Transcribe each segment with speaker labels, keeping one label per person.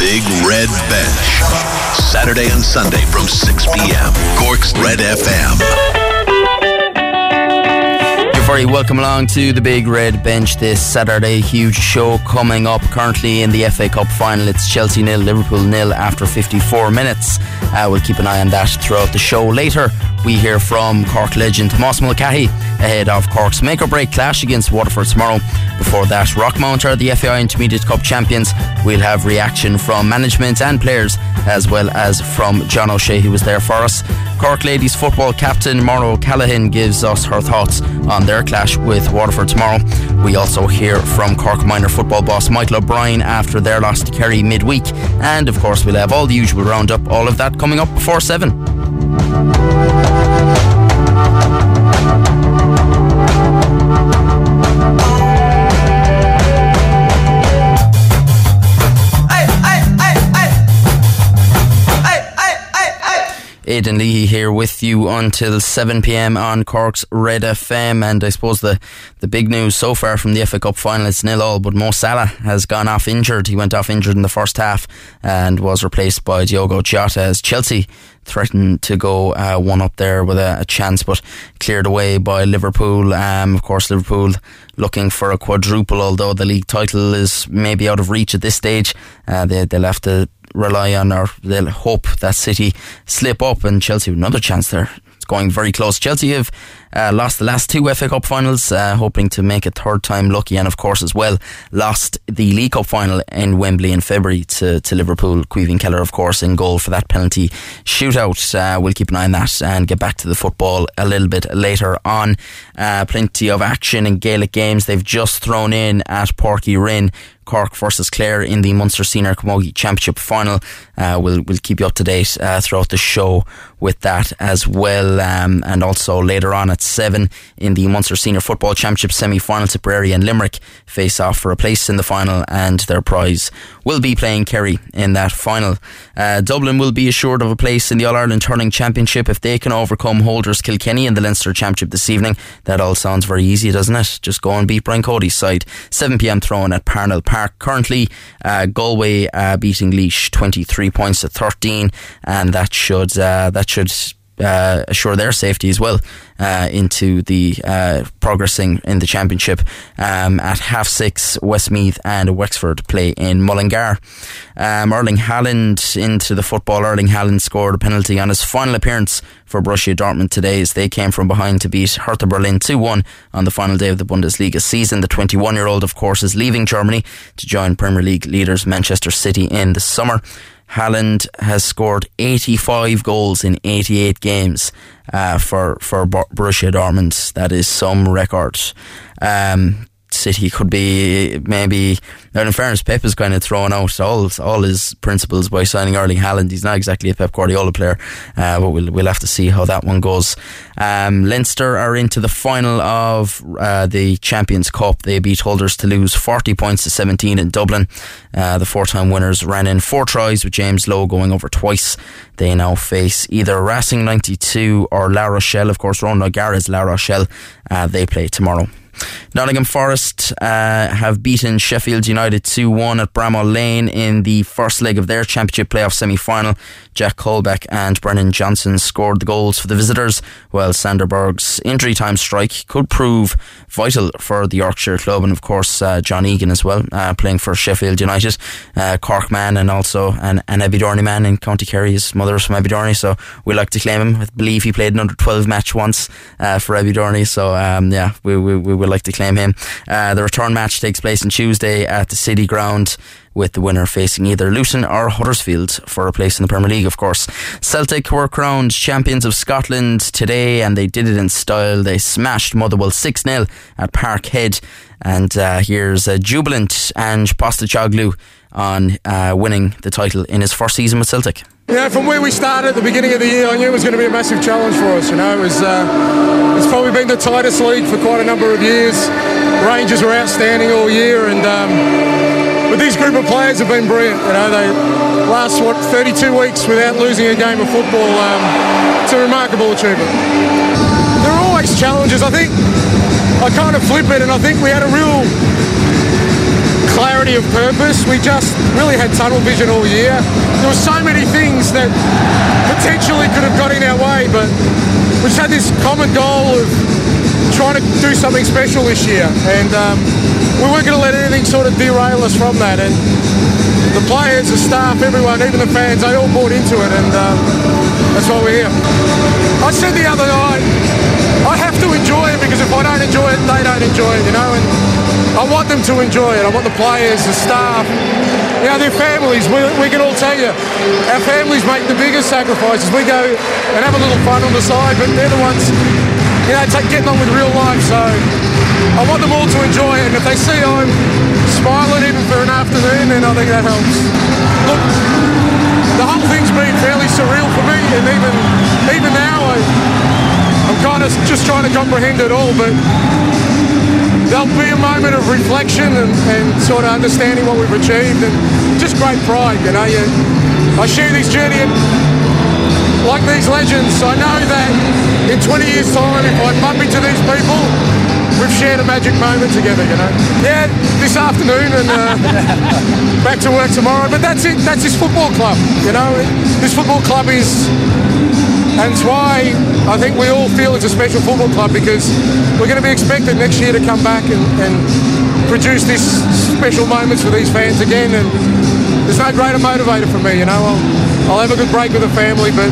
Speaker 1: Big Red Bench. Saturday and Sunday from 6 p.m. Cork's Red FM.
Speaker 2: Very welcome along to the Big Red Bench this Saturday. Huge show coming up currently in the FA Cup final. It's Chelsea nil, Liverpool nil after 54 minutes. Uh, we'll keep an eye on that throughout the show. Later, we hear from Cork legend Tomas Mulcahy ahead of Cork's make or break clash against Waterford tomorrow. Before that, Rockmount are the FAI Intermediate Cup champions. We'll have reaction from management and players, as well as from John O'Shea, who was there for us. Cork ladies football captain Maura Callaghan gives us her thoughts on their clash with Waterford tomorrow. We also hear from Cork minor football boss Michael O'Brien after their loss to Kerry midweek. And of course, we'll have all the usual roundup, all of that coming up before 7. Aidan Leahy here with you until 7 pm on Cork's Red FM. And I suppose the, the big news so far from the FA Cup final is nil all, but Mo Salah has gone off injured. He went off injured in the first half and was replaced by Diogo Jota as Chelsea threatened to go uh, one up there with a, a, chance, but cleared away by Liverpool. Um, of course, Liverpool looking for a quadruple, although the league title is maybe out of reach at this stage. Uh, they, they'll have to rely on or they'll hope that City slip up and Chelsea another chance there. It's going very close. Chelsea have uh, lost the last two FA Cup finals, uh, hoping to make a third time lucky, and of course as well lost the League Cup final in Wembley in February to, to Liverpool. Caoimhín Kelleher, of course, in goal for that penalty shootout. Uh, we'll keep an eye on that and get back to the football a little bit later on. Uh, plenty of action in Gaelic games. They've just thrown in at Páirc Uí Cork versus Clare in the Munster Senior Camogie Championship final. Uh, we'll we'll keep you up to date uh, throughout the show with that as well, um, and also later on at seven in the Munster Senior Football Championship semi final, Tipperary and Limerick face off for a place in the final, and their prize will be playing Kerry in that final. Uh, Dublin will be assured of a place in the All Ireland Turning Championship if they can overcome holders Kilkenny in the Leinster Championship this evening. That all sounds very easy, doesn't it? Just go and beat Brian Cody's side. 7 pm thrown at Parnell Park. Currently, uh, Galway uh, beating Laois 23 points to 13, and that should uh, that should uh, assure their safety as well uh, into the uh, progressing in the championship. Um, at half six, Westmeath and Wexford play in Mullingar. Um, Erling Haaland into the football. Erling Haaland scored a penalty on his final appearance for Borussia Dortmund today as they came from behind to beat Hertha Berlin 2-1 on the final day of the Bundesliga season. The 21-year-old, of course, is leaving Germany to join Premier League leaders Manchester City in the summer. Haaland has scored 85 goals in 88 games uh, for for Borussia Dortmund. That is some record. Um, City could be maybe. Now, in fairness, Pep is kind of throwing out all all his principles by signing Erling Haaland. He's not exactly a Pep Guardiola player, uh, but we'll we'll have to see how that one goes. Um, Leinster are into the final of uh, the Champions Cup. They beat holders Toulouse forty points to seventeen in Dublin. Uh, the four-time winners ran in four tries with James Lowe going over twice. They now face either Racing 92 or La Rochelle. Of course, Ronan O'Gara's La Rochelle. Uh, they play tomorrow. Nottingham Forest uh, have beaten Sheffield United 2 1 at Bramall Lane in the first leg of their Championship playoff semi final. Jack Colback and Brennan Johnson scored the goals for the visitors, while Sander Berge's injury time strike could prove vital for the Yorkshire club, and of course, uh, John Egan as well, uh, playing for Sheffield United, uh, Cork man, and also an, an Abbeydorney man in County Kerry. His mother is from Abbeydorney, so we like to claim him. I believe he played an under 12 match once uh, for Abbeydorney, so um, yeah, we, we, we would like to claim him. Uh, the return match takes place on Tuesday at the City Ground with the winner facing either Luton or Huddersfield for a place in the Premier League, of course. Celtic were crowned champions of Scotland today and they did it in style. They smashed Motherwell 6 0 at Parkhead. And uh, here's a jubilant Ange Postecoglou on uh, winning the title in his first season with Celtic.
Speaker 3: Yeah, from where we started at the beginning of the year, I knew it was going to be a massive challenge for us. You know, it was uh, it's probably been the tightest league for quite a number of years. Rangers were outstanding all year, and um, but these group of players have been brilliant. You know, they last what 32 weeks without losing a game of football. Um, it's a remarkable achievement. There are always challenges. I think I kind of flip it, and I think we had a real clarity of purpose. We just really had tunnel vision all year. There were so many things that potentially could have got in our way, but we just had this common goal of trying to do something special this year, and um, we weren't going to let anything sort of derail us from that. And the players, the staff, everyone, even the fans, they all bought into it, and um, that's why we're here. I said the other night, I have to enjoy it because if I don't enjoy it, they don't enjoy it, you know. And I want them to enjoy it. I want the players, the staff, you know, their families. We, we can all tell you, our families make the biggest sacrifices. We go and have a little fun on the side, but they're the ones, you know, take, getting on with real life. So I want them all to enjoy it. And if they see I'm smiling even for an afternoon, then I think that helps. Look, the whole thing's been fairly surreal for me, and even even now, I, I'm kind of just trying to comprehend it all. But there'll be a moment of reflection and, and sort of understanding what we've achieved, and just great pride. You know, you, I share this journey. Like these legends, I know that in 20 years' time, if I bump into these people, we've shared a magic moment together, you know. Yeah, this afternoon and uh, back to work tomorrow. But that's it. That's this football club, you know. This football club is, and it's why I think we all feel it's a special football club because we're going to be expected next year to come back and, and produce these special moments for these fans again. And there's no greater motivator for me, you know. I'll, I'll have a good break with the family, but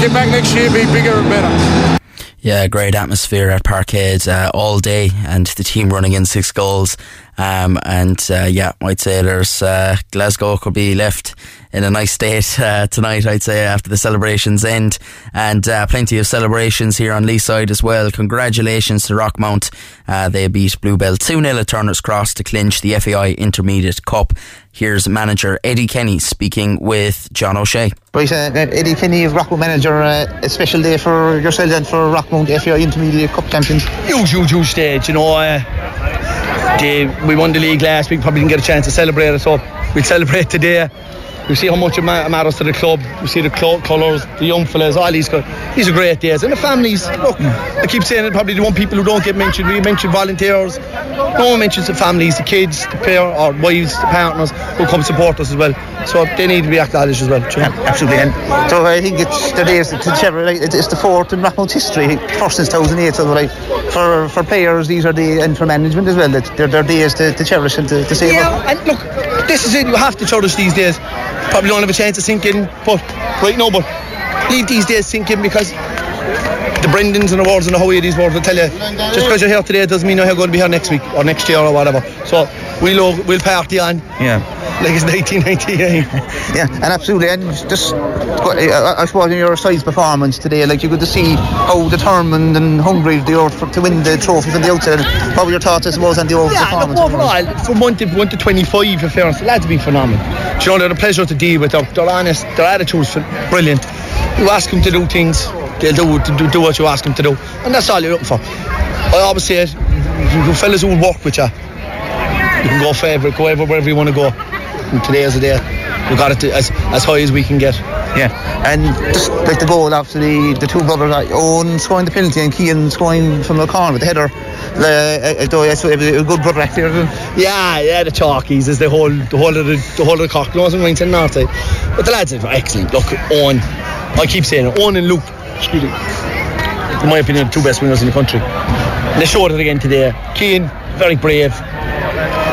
Speaker 3: get back next year, be bigger and better.
Speaker 2: Yeah, great atmosphere at Parkhead uh, all day, and the team running in six goals. Um, and uh, yeah, I'd say there's uh, Glasgow could be left in a nice state uh, tonight, I'd say, after the celebrations end. And uh, plenty of celebrations here on Leeside as well. Congratulations to Rockmount. Uh, they beat Bluebell 2 0 at Turner's Cross to clinch the FAI Intermediate Cup. Here's manager Eddie Kenny speaking with John O'Shea.
Speaker 4: Right, uh, Eddie Kenny, Rockmount manager, uh, a special day for yourself and for Rockmount FAI Intermediate Cup champions.
Speaker 5: Huge, huge, huge stage, you know. We won the league last week, probably didn't get a chance to celebrate it, so we'll celebrate today. We see how much it matters to the club. We see the club colours, the young fellas, all these. These are great days. And the families, look, I keep saying it, probably the one people who don't get mentioned. We mention volunteers. No one mentions the families, the kids, the pair, or wives, the partners who come support us as well. So they need to be acknowledged as well.
Speaker 4: Yeah, absolutely. And so I think it's the days, like, it's the fourth in Rockmount's history, first since 2008. So like, for, for players, these are the, and for management as well, they're, they're days to, to cherish and to, to save.
Speaker 5: Yeah, and look, this is it. You have to cherish these days probably don't have a chance to sink in, but right now, but leave these days sink in because the Brendans and the Wards and the Howie these Wards will tell you just because you're here today doesn't mean you're going to be here next week or next year or whatever. So we'll we'll party on.
Speaker 4: Yeah.
Speaker 5: Like it's 1998.
Speaker 4: yeah, and absolutely. And just, uh, I suppose in your size performance today, like you to see how determined and hungry they are for, to win the trophy from the outside. What were your thoughts, I suppose, on the overall
Speaker 5: yeah,
Speaker 4: performance?
Speaker 5: Look, overall, from 1 to, 1 to 25, for fairness, the lads have been phenomenal. You know, they're a pleasure to deal with. They're, they're honest. Their attitude's brilliant. You ask them to do things, they'll do, do, do what you ask them to do. And that's all you're looking for. I always say it, you fellas who will work with you, you can go favourite, go wherever you want to go. And today is the day. We got it to, as, as high as we can get.
Speaker 4: Yeah, and just like the goal after the, the two brothers, like Owen scoring the penalty and Keane scoring from the corner with the header. The, uh, uh it was a good brother actor.
Speaker 5: Yeah, yeah, the chalkies is the whole the whole of the, the whole of the cock and Wington North side. But the lads are excellent. Look, Owen, I keep saying it, Owen and Luke, excuse me, in my opinion, the two best wingers in the country. And they showed it again today. Keane, very brave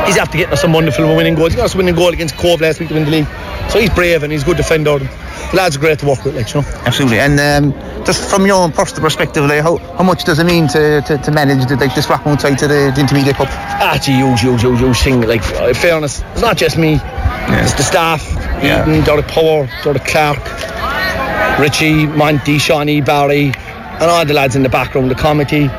Speaker 5: he's after getting us some wonderful winning goals. He got us a winning goal against Cobh last week to win the league. So he's brave and he's a good defender. The lads are great to work with, like, you know.
Speaker 4: Absolutely. And um, just from your own personal perspective, like, how, how much does it mean to, to, to manage the, like, this Rockmount side to the, the Intermediate Cup?
Speaker 5: Ah, it's a huge, huge, huge, huge thing. Like, in fairness, it's not just me. Yeah. It's the staff. Yeah. Eden, Derek Power, Derek Clark, Richie, Monty, Shawnee, Barry, and all the lads in the background, the committee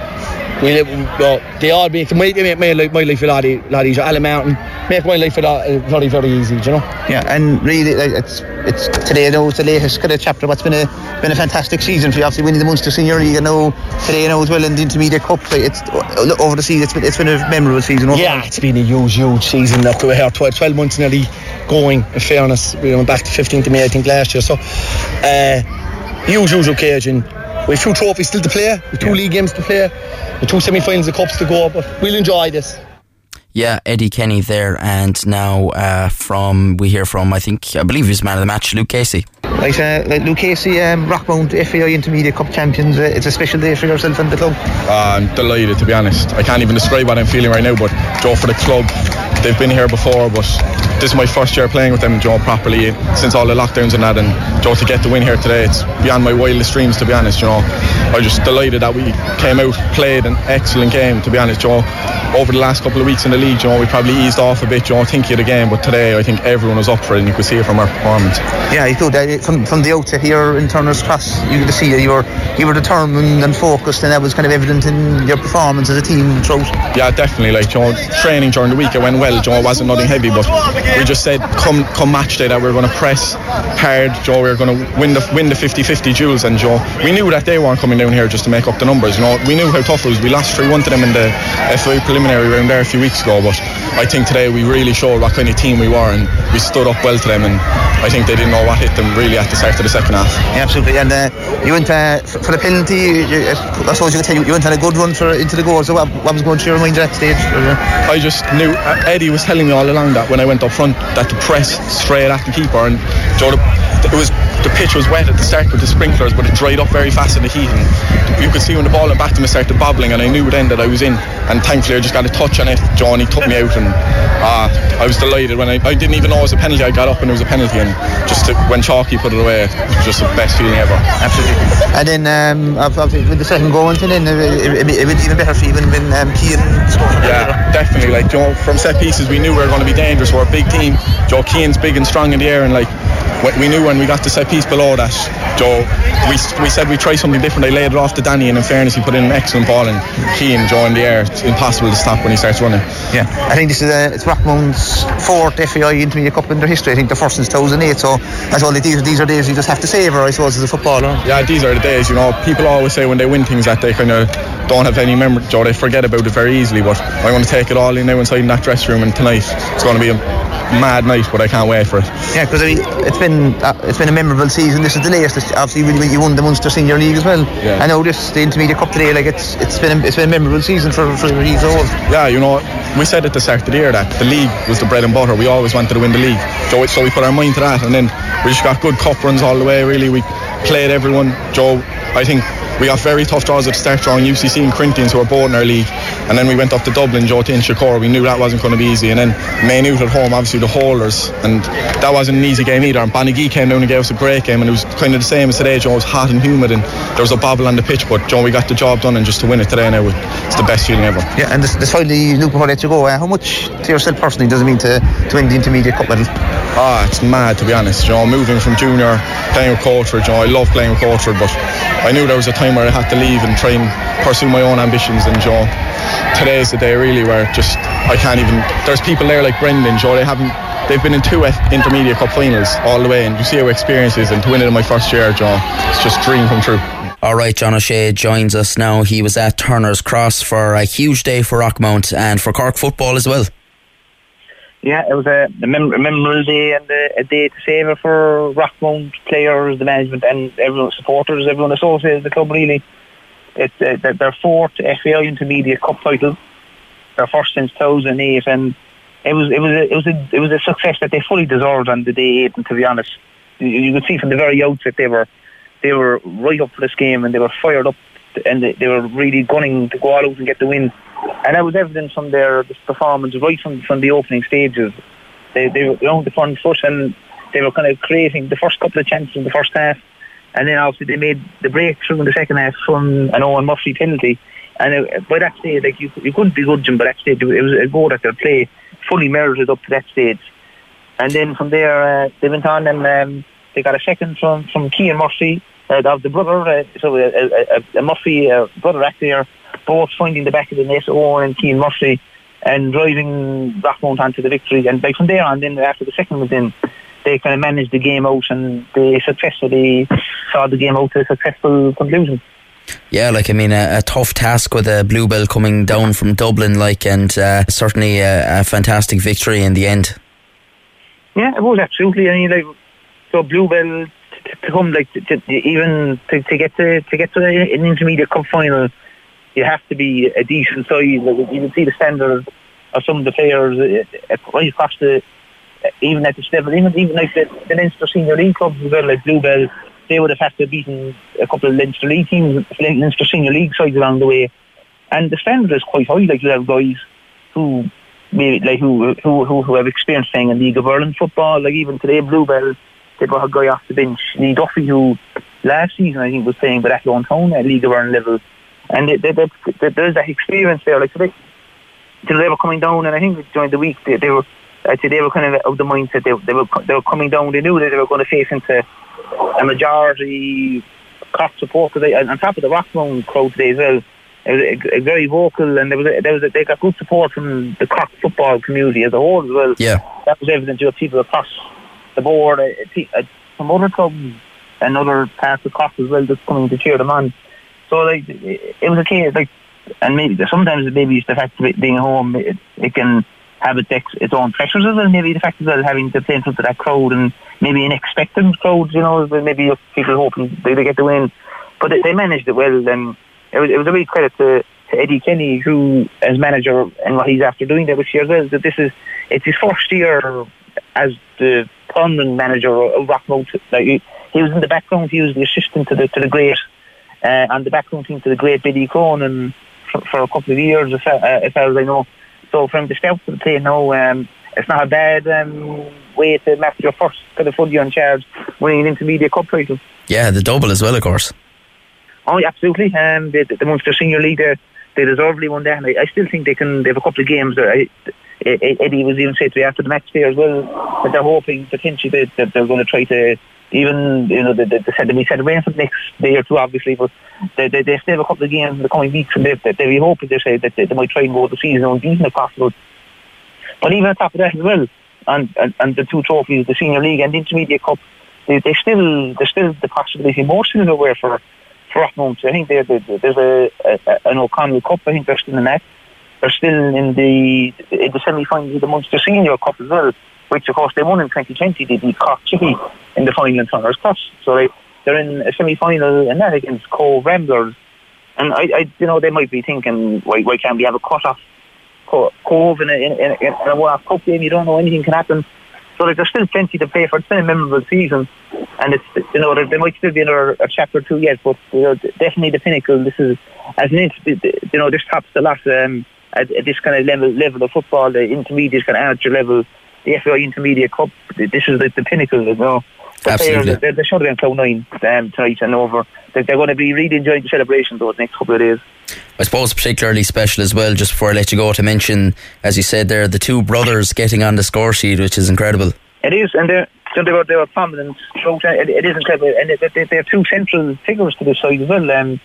Speaker 5: we, well, they all make, make, make my, life, my life a lot, lot easier. Alan Mountain make my life a lot very very easy, you know.
Speaker 4: Yeah, and really, like, it's it's today. Though it's the latest kind of chapter. What's been a been a fantastic season for you. Obviously, winning the Munster Senior League. You know, today you know as well in the Intermediate Cup. It's over the season. It's been it's been a memorable season.
Speaker 5: Yeah, it's been a huge huge season. Look, we were here 12, 12 months nearly going. In fairness, we went back to 15th of May, I think, last year. So, uh, huge huge occasion. We have two trophies still to play. We have two yeah. league games to play. The two semi-finals of cups to go. But we'll enjoy this.
Speaker 2: Yeah, Eddie Kenny there, and now uh, from we hear from I think I believe he's man of the match, Luke Casey.
Speaker 4: Right, uh, Luke Casey, um, Rockmount FAI Intermediate Cup champions. Uh, it's a special day for yourself and the club.
Speaker 6: Uh, I'm delighted to be honest. I can't even describe what I'm feeling right now, but Joe for the club, they've been here before, but this is my first year playing with them, Joe, properly since all the lockdowns and that. And Joe, to get the win here today, it's beyond my wildest dreams, to be honest. You know, I'm just delighted that we came out, played an excellent game, to be honest, Joe. Over the last couple of weeks in the league, you know, we probably eased off a bit, you know, thinking of the game, but today I think everyone was up for it, and you could see it from our performance.
Speaker 4: Yeah, you could. Uh, from, from the outset here in Turner's Cross, you could see you were you were determined and focused, and that was kind of evident in your performance as a team throughout.
Speaker 6: Yeah, definitely. Like, you know, training during the week, it went well. You know, it wasn't nothing heavy, but we just said come come match day that we were going to press hard, Joe. We were going to win the win the 50-50 duels, and Joe, we knew that they weren't coming down here just to make up the numbers. You know, we knew how tough it was. We lost three one to them in the FA preliminary round there a few weeks ago, but I think today we really showed what kind of team we were, and we stood up well to them. And I think they didn't know what hit them really at the start of the second half.
Speaker 4: Yeah, absolutely. And uh, you went uh, for the penalty. You, I suppose you could tell you, you went on a good run for into the goal. So what, what was going through your mind at that stage?
Speaker 6: I just knew uh, Eddie was telling me all along that when I went up front that to press straight at the keeper and Joe, it was the pitch was wet at the start with the sprinklers, but it dried up very fast in the heat. And you could see when the ball went back to me started bobbling, and I knew then that I was in. And thankfully, I just got a touch on it. Johnny took me out, and uh, I was delighted when I, I didn't even know it was a penalty. I got up and it was a penalty, and just to, when Chalky put it away, it was just the best feeling ever.
Speaker 4: Absolutely. And then um, with the second goal, and then it, it, it went even better for you when, um, Keane scored.
Speaker 6: Yeah, definitely. Like Joe, from set pieces, we knew we were going to be dangerous. We're a big team. Joe Keane's big and strong in the air, and like we knew when we got the set piece below that, Joe, we, we said we'd try something different. I laid it off to Danny, and in fairness, he put in an excellent ball, and Keane, Joe, in the air, it's impossible to stop when he starts running.
Speaker 4: Yeah, I think this is a, it's Rockmount's fourth FAI Intermediate Cup in their history. I think the first since 2008. So, as well, these, these are days you just have to savour, I suppose, as a footballer.
Speaker 6: Yeah, these are the days, you know, people always say when they win things that they kind of don't have any memory, Joe, they forget about it very easily, but I'm going to take it all in now inside in that dressing room, and tonight it's going to be a mad night, but I can't wait for it.
Speaker 4: Yeah, because I mean, it's been uh, it's been a memorable season. This is the latest. Obviously, you, you won the Munster Senior League as well.
Speaker 6: Yeah.
Speaker 4: I know this the Intermediate Cup today. Like it's it's been a, it's been a memorable season for for these all.
Speaker 6: Yeah, you know, we said at the start of the year that the league was the bread and butter. We always wanted to win the league, so so we put our mind to that, and then we just got good cup runs all the way. Really, we played everyone. Joe, I think we got very tough draws at the start drawing UCC and Corinthians who were both in our league. And then we went up to Dublin Joe to Inchicore we knew that wasn't going to be easy. And then Maynooth at home obviously the holders and that wasn't an easy game either. And Banagee came down and gave us a great game. And it was kind of the same as today. Joe it was hot and humid and there was a bobble on the pitch. But Joe we got the job done and just to win it today now it's the best feeling ever.
Speaker 4: Yeah and this, this finally Luke before I let you go uh, how much to yourself personally does it mean to, to win the Intermediate Cup medal
Speaker 6: Ah, it's mad to be honest. You know, moving from junior, playing with Coultridge. You know, I love playing with Coultridge, but I knew there was a time where I had to leave and try and pursue my own ambitions. And Joe, today's the day really where just I can't even. There's people there like Brendan, Joe. They haven't. They've been in two intermediate cup finals all the way, and you see how experience is. And to win it in my first year, Joe, it's just dream come true.
Speaker 2: All right, John O'Shea joins us now. He was at Turner's Cross for a huge day for Rockmount and for Cork football as well
Speaker 7: yeah, it was a, a, mem- a memorable day and a, a, day to savour for Rockmount players, the management, and everyone, supporters, everyone associated with the club. Really, it's uh, their fourth FAI Intermediate Cup title, their first since 2008, and it was it was a, it was a it was a success that they fully deserved on the day eight. And to be honest, you, you could see from the very outset they were they were right up for this game and they were fired up and they, they were really gunning to go all out and get the win and that was evident from their performance right from, from the opening stages. They they were on the front foot and they were kind of creating the first couple of chances in the first half, and then obviously they made the breakthrough in the second half from an Owen Murphy penalty. And by that stage, like you, you couldn't begrudge them. but that stage, it was a goal that their play fully merited up to that stage. And then from there, uh, they went on and um, they got a second from from Keane Murphy, uh, of the brother, uh, so a, a, a Murphy uh, brother actor both finding the back of the net, Owen and Keane Murphy, and driving Rockmount onto the victory. And like from there on, then after the second was in, they kind of managed the game out and they successfully saw the game out to a successful conclusion.
Speaker 2: Yeah, like I mean, a, a, tough task with a bluebell coming down from Dublin, like, and uh, certainly a, a, fantastic victory in the end.
Speaker 7: Yeah, it was absolutely. I mean, like, so bluebell to, to come, like, to, to, even to, to get to to get to an intermediate cup final you have to be a decent size. You can see the standard of some of the players uh, right across the even at this level, even even like the, the Leinster Senior League clubs as well, like Bluebell, they would have had to have beaten a couple of Leinster League teams, Leinster Senior League sides along the way. And the standard is quite high. Like you have guys who maybe like who who who, who have experience playing in League of Ireland football. Like even today, Bluebell, they brought a guy off the bench, Lee Duffy, who last season I think was playing with Athlone Town at League of Ireland level. And they, they, they, there's that experience there. Like today, they were coming down, and I think during the week they, they were I'd say they were kind of of the mindset they, they were they were coming down. They knew that they were going to face into a majority Cork support. Cause they, on top of the Rockmount crowd today as well, it was a, a very vocal, and there was a, there was a, they got good support from the Cork football community as a whole as well.
Speaker 2: Yeah,
Speaker 7: that was evident. to people across the board, uh, uh, from other clubs and other parts of Cork as well, just coming to cheer them on. So like it was a case like, and maybe sometimes maybe it's the fact of being home, it, it can have its, its own pressures as well. Maybe the fact well having to play in front of that crowd and maybe an expectant crowd, you know, maybe people hoping they, they get the win. But they, they managed it well, and it was, it was a big credit to, to Eddie Kenny, who as manager and what he's after doing there this year as well. That this is it's his first year as the permanent manager of Rockmount. Like he, he was in the background. He was the assistant to the to the great uh, and the background team to the great Billy Cronin for, for a couple of years, as far, uh, as far as I know. So from the start of the play now, um, it's not a bad um, way to match your first kind of fully on charge winning an intermediate cup title.
Speaker 2: Yeah, the double as well, of course.
Speaker 7: Oh, yeah, absolutely. Um, the, the Munster Senior League, they, they deservedly won that. And I, I still think they can. They have a couple of games. There. I, Eddie was even saying to me after the match there as well that they're hoping potentially that, that they're going to try to even you know they, said we said away for the next day or two obviously but they, they, they still have a couple of games in the coming weeks and they, they, they hope they say that they, they might try and go the season unbeaten if possible. But even on top of that as well and, and, and the two trophies the senior league and the intermediate cup they, they still there's still the possibility more still aware for for Rockmount I think they, they, there's a, a, an O'Connell Cup I think they're still in that they're still in the in the semi-finals of the Munster Senior Cup as well which of course they won in 2020. They beat Cork City in the final in Turner's Cross. So they, they're in a semi-final and that against Cobh Ramblers. And I, I, you know, they might be thinking, why, why can't we have a cut-off Cobh in a, in, in, in a one-off cup game? You don't know anything can happen. So like, there's still plenty to play for. It's been a memorable season, and it's you know there, there might still be another a chapter two yet, but you know, definitely the pinnacle. This is as an you know this tops the lot um, at, at this kind of level level of football, the intermediate kind of amateur level the FAI Intermediate Cup. This is the, the pinnacle, you know. The
Speaker 2: Absolutely.
Speaker 7: Players, they, should have been cloud nine um, tonight and over. They're, they're going to be really enjoying the celebrations celebration the next couple of days.
Speaker 2: I suppose particularly special as well, just before I let you go, to mention, as you said there, the two brothers getting on the score sheet, which is incredible.
Speaker 7: It is, and they're, so they were, they were prominent throughout. It, it is incredible, and they, they, they're two central figures to the side as well. Um,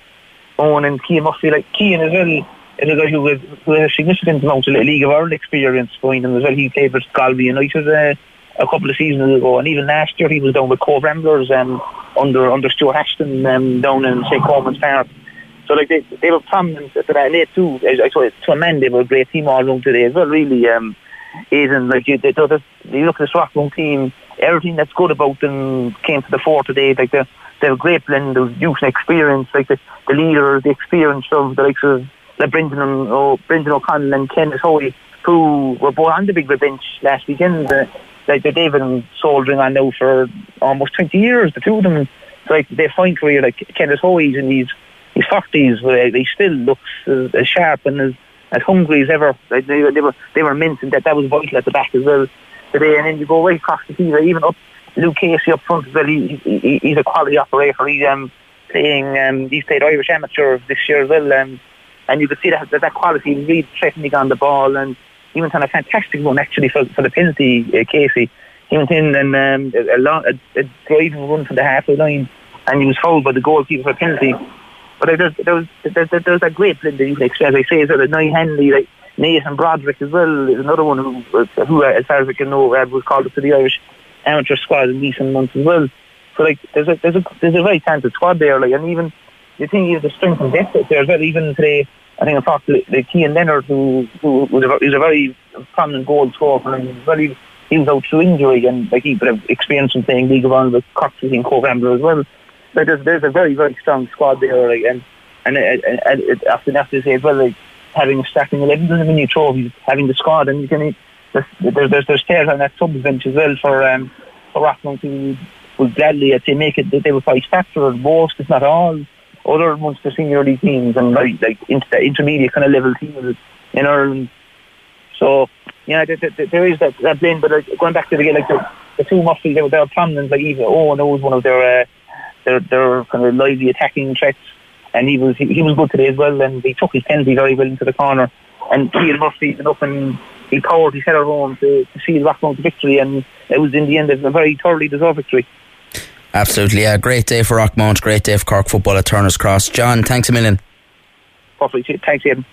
Speaker 7: Owen and Keane must be like Keane as well is a guy who, has, who has a significant amount of League of Ireland experience behind him as well. He played with Galway United uh, a couple of seasons ago, and even last year he was down with Cobh Ramblers um, under under Stuart Ashton um, down in St Colman's Park. So like they they were prominent at that late too. I saw to a man they were a great team all around today as well. Really, um, Aidan, like you, they, they, you look at this Rockmount team, everything that's good about them came to the fore today. Like they they have a great blend of youth and experience. Like the the leader, the experience of the likes of like Brendan, oh, Brendan O'Connell and Kenneth Hoey, who were both on the big red bench last weekend. Uh, like they've been soldiering on now for almost 20 years, the two of them. Like they find career like Kenneth Hoey's in his his forties, he still looks as, as sharp and as, as hungry as ever. Like they, they were they were and that that was vital at the back as well today. And then you go right across the field, even up Luke Casey up front as well. He, he, he's a quality operator. He's um, playing um, he's played Irish amateur this year as well. Um, and you could see that that, quality really threatening on the ball, and he went on a fantastic run actually for, for the penalty, uh, Casey. He went in and um, a, long, a, a driving run from the halfway line, and he was fouled by the goalkeeper for a penalty. But there, there was there, there, was a great blend of like, as I say, as well, Nye Hanley, like Nathan Broderick as well is another one who, who as far as I can know, was called up to the Irish amateur squad in recent months as well. So like, there's a there's a there's a very talented squad there, like, and even you think he has the strength and depth there as well. Even today, I think I talked to like Keane Leonard, who who was a, he's a very prominent goal scorer and very he was out through injury and like he could have experience in playing League of Ireland with City and Cobh Ramblers as well. So there's there's a very very strong squad there, like, and and, and, after after say as well, like having a starting eleven doesn't mean you trophies. Having the squad and you can there's there's there's players on that sub bench as well for um for Rockmount who would gladly I'd say make it they would probably start for most if not all other Munster senior league teams and like like the intermediate kind of level teams in Ireland. So yeah, there, there, there is that, that blend. But like, going back to the like the, the two Murphy, they were their prominent. Like even Owen was one of their uh, their their kind of lively attacking threats, and he was he, he was good today as well. And he took his penalty very well into the corner. And Keane Murphy went up and he powered his header home to, to seal Rockmount's victory, and it was in the end a very thoroughly deserved victory.
Speaker 2: Absolutely, yeah. Great day for Rockmount, great day for Cork football at Turner's Cross. John, thanks a million.
Speaker 7: Perfect. Thanks, Aidan.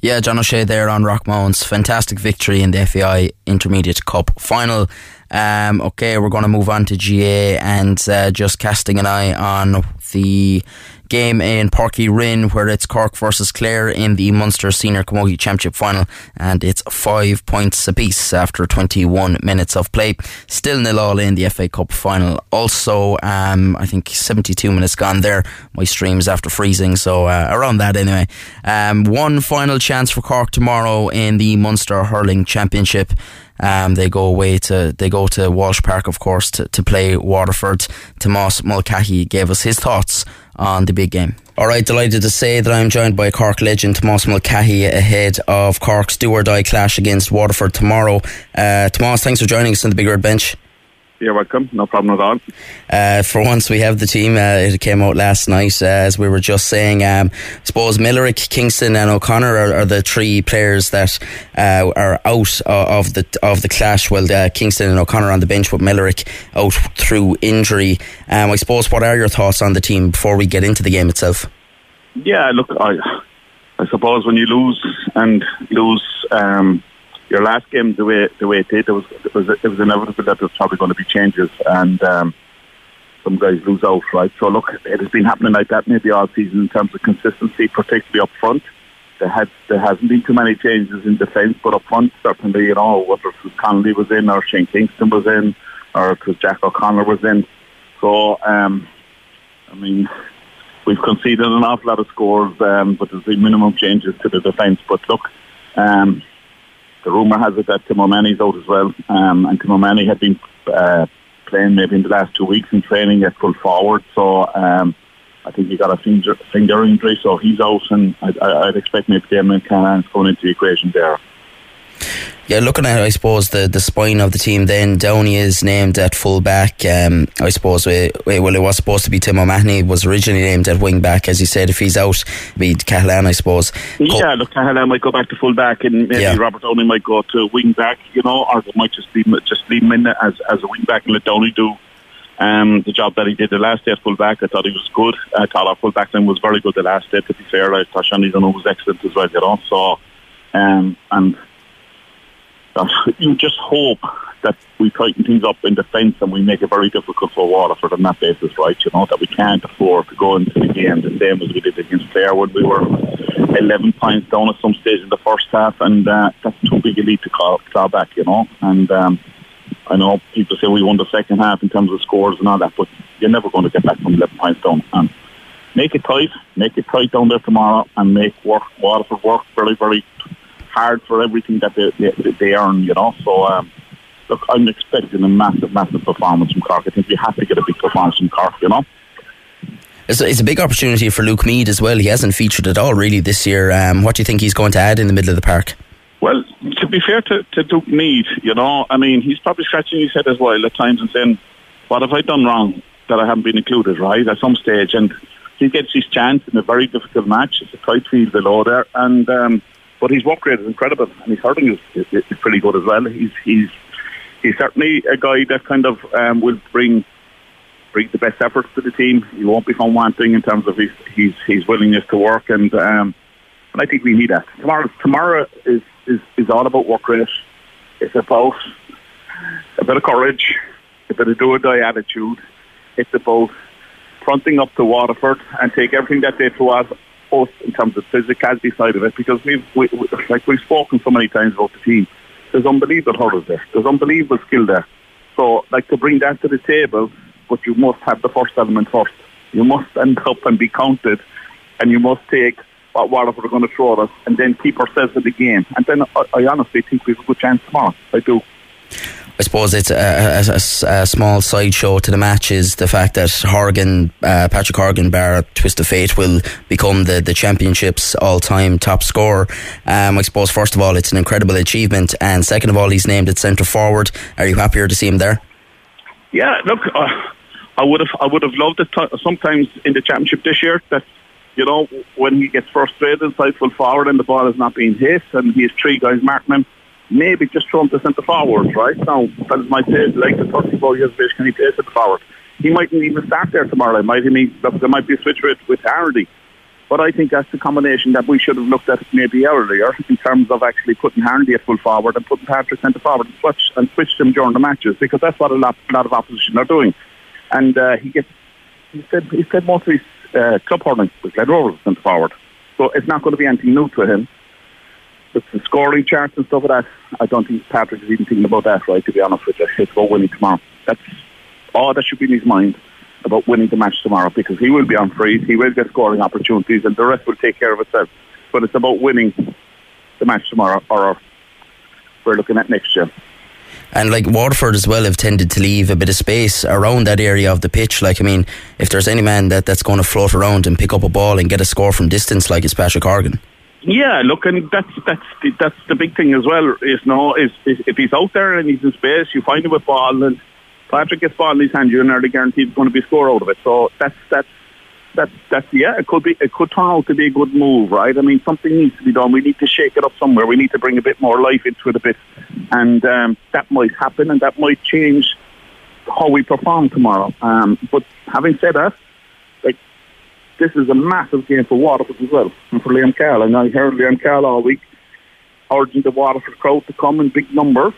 Speaker 2: Yeah, John O'Shea there on Rockmount's fantastic victory in the FAI Intermediate Cup final. Um, okay, we're going to move on to GA and uh, just casting an eye on the game in Páirc Uí Rinn where it's Cork versus Clare in the Munster Senior Camogie Championship final and it's five points apiece after 21 minutes of play. Still nil all in the FA Cup final. Also, um, I think 72 minutes gone there. My stream's after freezing, so uh, around that anyway. Um, one final chance for Cork tomorrow in the Munster Hurling Championship. Um, they go away to they go to Walsh Park, of course, to, to play Waterford. Tomas Mulcahy gave us his thoughts on the big game. All right, delighted to say that I'm joined by Cork legend Tomas Mulcahy ahead of Cork's do or die clash against Waterford tomorrow. Uh, Tomas, thanks for joining us on the Big Red Bench.
Speaker 8: You're welcome. No problem at all.
Speaker 2: Uh, for once, we have the team. Uh, it came out last night, uh, as we were just saying. Um, I suppose Millerick, Kingston, and O'Connor are, are the three players that uh, are out of the of the clash. Well, uh, Kingston and O'Connor on the bench, but Millerick out through injury. Um, I suppose. What are your thoughts on the team before we get into the game itself?
Speaker 8: Yeah, look, I, I suppose when you lose and lose. Um, your last game the way the way it did, it was it was it was inevitable that there was probably going to be changes and um, some guys lose out, right? So look, it has been happening like that maybe all season in terms of consistency, particularly up front. There had there hasn't been too many changes in defence, but up front certainly, you know, whether it was Connolly was in or Shane Kingston was in or it was Jack O'Connor was in. So um, I mean we've conceded an awful lot of scores, um, but there's been minimum changes to the defence. But look, um, the rumour has it that Tim O'Mahony's out as well, um, and Tim O'Mahony had been uh, playing maybe in the last two weeks in training at full forward, so um, I think he got a finger, finger injury, so he's out, and I, I'd expect maybe Damien Cahalane's going into the equation there.
Speaker 2: Yeah, looking at I suppose the, the spine of the team. Then Downey is named at full back. Um, I suppose well it was supposed to be Tim O'Mahony was originally named at wing back. As you said, if he's out, be Cahalane, I suppose.
Speaker 8: Yeah, look, Cahalane might go back to full back, and maybe yeah. Robert Downey might go to wing back. You know, or they might just leave just leave him in as as a wing back and let Downey do um, the job that he did the last day at full back. I thought he was good. I thought our full back line was very good the last day. To be fair, I thought Shani Dunno was excellent as well. You know, so um, and that you just hope that we tighten things up in defence and we make it very difficult for Waterford on that basis, right? You know, that we can't afford to go into the game the same as we did against Clare when we were 11 points down at some stage in the first half, and uh, that's too big a lead to call, claw back, you know. And um, I know people say we won the second half in terms of scores and all that, but you're never going to get back from 11 points down. And make it tight, make it tight down there tomorrow, and make work Waterford work very, very hard for everything that they, they, they earn, you know. So, um, look, I'm expecting a massive, massive performance from Cork. I think we have to get a big performance from Cork, you know.
Speaker 2: It's a, it's a big opportunity for Luke Meade as well. He hasn't featured at all really this year. Um, what do you think he's going to add in the middle of the park?
Speaker 8: Well, to be fair to, to Luke Meade, you know, I mean, he's probably scratching his head as well at times and saying, what have I done wrong that I haven't been included, right, at some stage? And he gets his chance in a very difficult match. It's a tight field below there. And um, but his work rate is incredible, and his hurling is, is, is pretty good as well. He's he's he's certainly a guy that kind of um, will bring bring the best efforts to the team. He won't be found wanting in terms of his his, his willingness to work, and um, and I think we need that. Tomorrow tomorrow is, is, is all about work rate. It's about a bit of courage, a bit of do or die attitude. It's about fronting up to Waterford and take everything that they throw at us in terms of physicality side of it because we've we, we, like we've spoken so many times about the team. There's unbelievable hurdles there. There's unbelievable skill there. So like to bring that to the table, but you must have the first element first. You must end up and be counted, and you must take what Waterford are going to throw at us, and then keep ourselves in the game. And then I, I honestly think we have a good chance tomorrow. I do.
Speaker 2: I suppose it's a, a, a, small sideshow to the match is the fact that Horgan, uh, Patrick Horgan, bar twist of fate, will become the, the championship's all time top scorer. Um, I suppose, first of all, it's an incredible achievement, and second of all, he's named at centre forward. Are you happier to see him there?
Speaker 8: Yeah, look, uh, I would have I would have loved it t- sometimes in the championship this year that you know when he gets frustrated inside full forward and the ball is not being hit and he has three guys marking him maybe just throw him to centre forward, right? Now, fellas might say, like the 34 years of age, can he play centre forward? He mightn't even start there tomorrow. Might he? mean, There might be a switch with, with Harnedy. But I think that's the combination that we should have looked at maybe earlier in terms of actually putting Harnedy at full forward and putting Patrick centre forward and switch and switch them during the matches because that's what a lot, a lot of opposition are doing. And uh, he gets he said he said most of his uh, club hurling with Glen Rovers centre forward, so it's not going to be anything new to him with the scoring charts and stuff like that, I don't think Patrick is even thinking about that, right, to be honest with you. It's about winning tomorrow. That's all that should be in his mind about winning the match tomorrow because he will be on freeze, he will get scoring opportunities, and the rest will take care of itself. But it's about winning the match tomorrow, or we're looking at next year.
Speaker 2: And like Waterford as well have tended to leave a bit of space around that area of the pitch. Like I mean, if there's any man that, that's going to float around and pick up a ball and get a score from distance, like it's Patrick Horgan.
Speaker 8: Yeah, look, and that's that's the, that's the big thing as well. Is no, is, is if he's out there and he's in space, you find him with ball, and Patrick gets ball in his hand, you're nearly guaranteed going to be a score out of it. So that's that's that's that's yeah, it could be it could turn out to be a good move, right? I mean, something needs to be done. We need to shake it up somewhere. We need to bring a bit more life into it a bit, and um, that might happen, and that might change how we perform tomorrow. Um, but having said that, this is a massive game for Waterford as well, and for Liam Cahill. And I heard Liam Cahill all week urging the Waterford crowd to come in big numbers,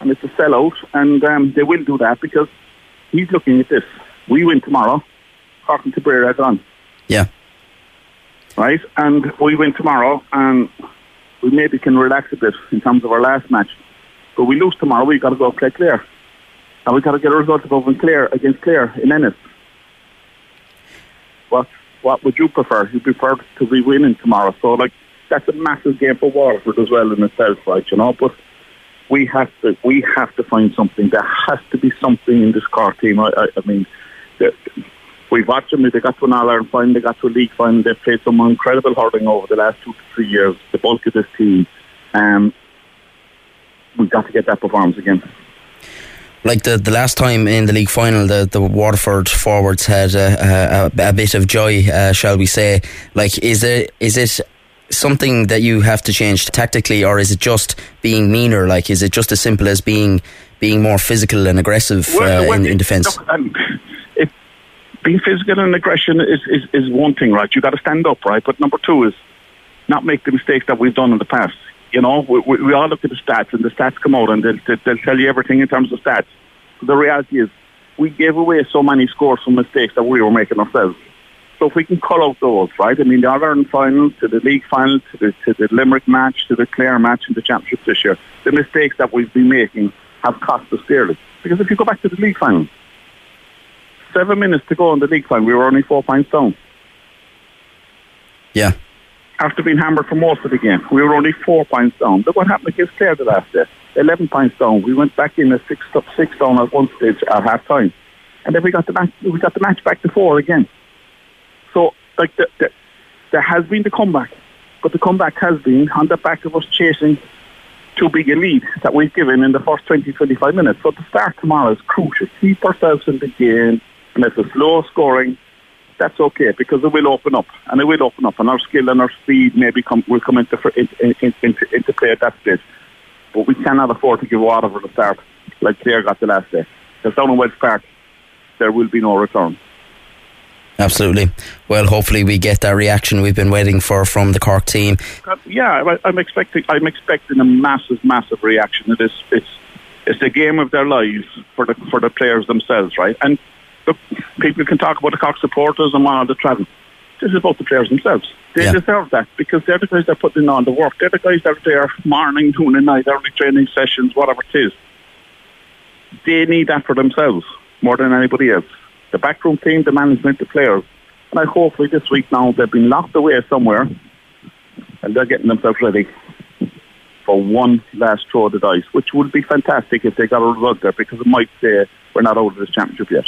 Speaker 8: and it's a sellout, and um, they will do that because he's looking at this. We win tomorrow, Cork and Tipperary are gone.
Speaker 2: Yeah.
Speaker 8: Right, and we win tomorrow, and we maybe can relax a bit in terms of our last match. But we lose tomorrow, we've got to go play Clare. And we've got to get a result above over Clare against Clare in Ennis what what would you prefer? You prefer to be winning tomorrow. So like that's a massive game for Waterford as well in itself, right? You know, but we have to we have to find something. There has to be something in this car team. I, I, I mean, we've watched them. They got to an All Ireland final. They got to a league final. They've played some incredible hurling over the last two to three years. The bulk of this team. Um, we've got to get that performance again
Speaker 2: like the, the last time in the league final, the, the Waterford forwards had a, a, a bit of joy, uh, shall we say? Like, is it is it something that you have to change tactically, or is it just being meaner? Like, is it just as simple as being being more physical and aggressive well, uh, well, in, in, defence? Um,
Speaker 8: being physical and aggression is, is, is one thing, right? You got to stand up, right? But number two is not make the mistakes that we've done in the past. You know, we, we all look at the stats, and the stats come out, and they'll, they'll tell you everything in terms of stats. The reality is, we gave away so many scores from mistakes that we were making ourselves. So if we can call out those, right? I mean, the Ireland final, to the league final, to the, to the Limerick match, to the Clare match, and the championship this year, the mistakes that we've been making have cost us dearly. Because if you go back to the league final, seven minutes to go in the league final, we were only four points down.
Speaker 2: Yeah
Speaker 8: after being hammered for most of the game. We were only four points down. Look what happened against Clare the last day. 11 points down. We went back in a six, six down at one stage at half time. And then we got the match, we got the match back to four again. So, like, the, the, there has been the comeback. But the comeback has been on the back of us chasing too big a lead that we've given in the first 20, 25 minutes. So the start tomorrow is crucial. Keep ourselves in the game. And it's a slow scoring that's okay because it will open up and it will open up and our skill and our speed maybe come, will come into, into, into, into play at that stage. But we cannot afford to give Waterford a start like Clare got the last day. Because down in Walsh Park, there will be no return.
Speaker 2: Absolutely. Well, hopefully we get that reaction we've been waiting for from the Cork team.
Speaker 8: Yeah, I'm expecting. I'm expecting a massive, massive reaction. It is. It's. It's the game of their lives for the for the players themselves, right? And look, people can talk about the Cork supporters and all the travel. This is about the players themselves. They yeah. deserve that because they're the guys that are putting on the work. They're the guys that are there morning, noon and night, early training sessions, whatever it is. They need that for themselves more than anybody else. The backroom team, the management, the players, And I hopefully this week now they've been locked away somewhere and they're getting themselves ready for one last throw of the dice, which would be fantastic if they got a result there because it might say we're not out of this championship yet.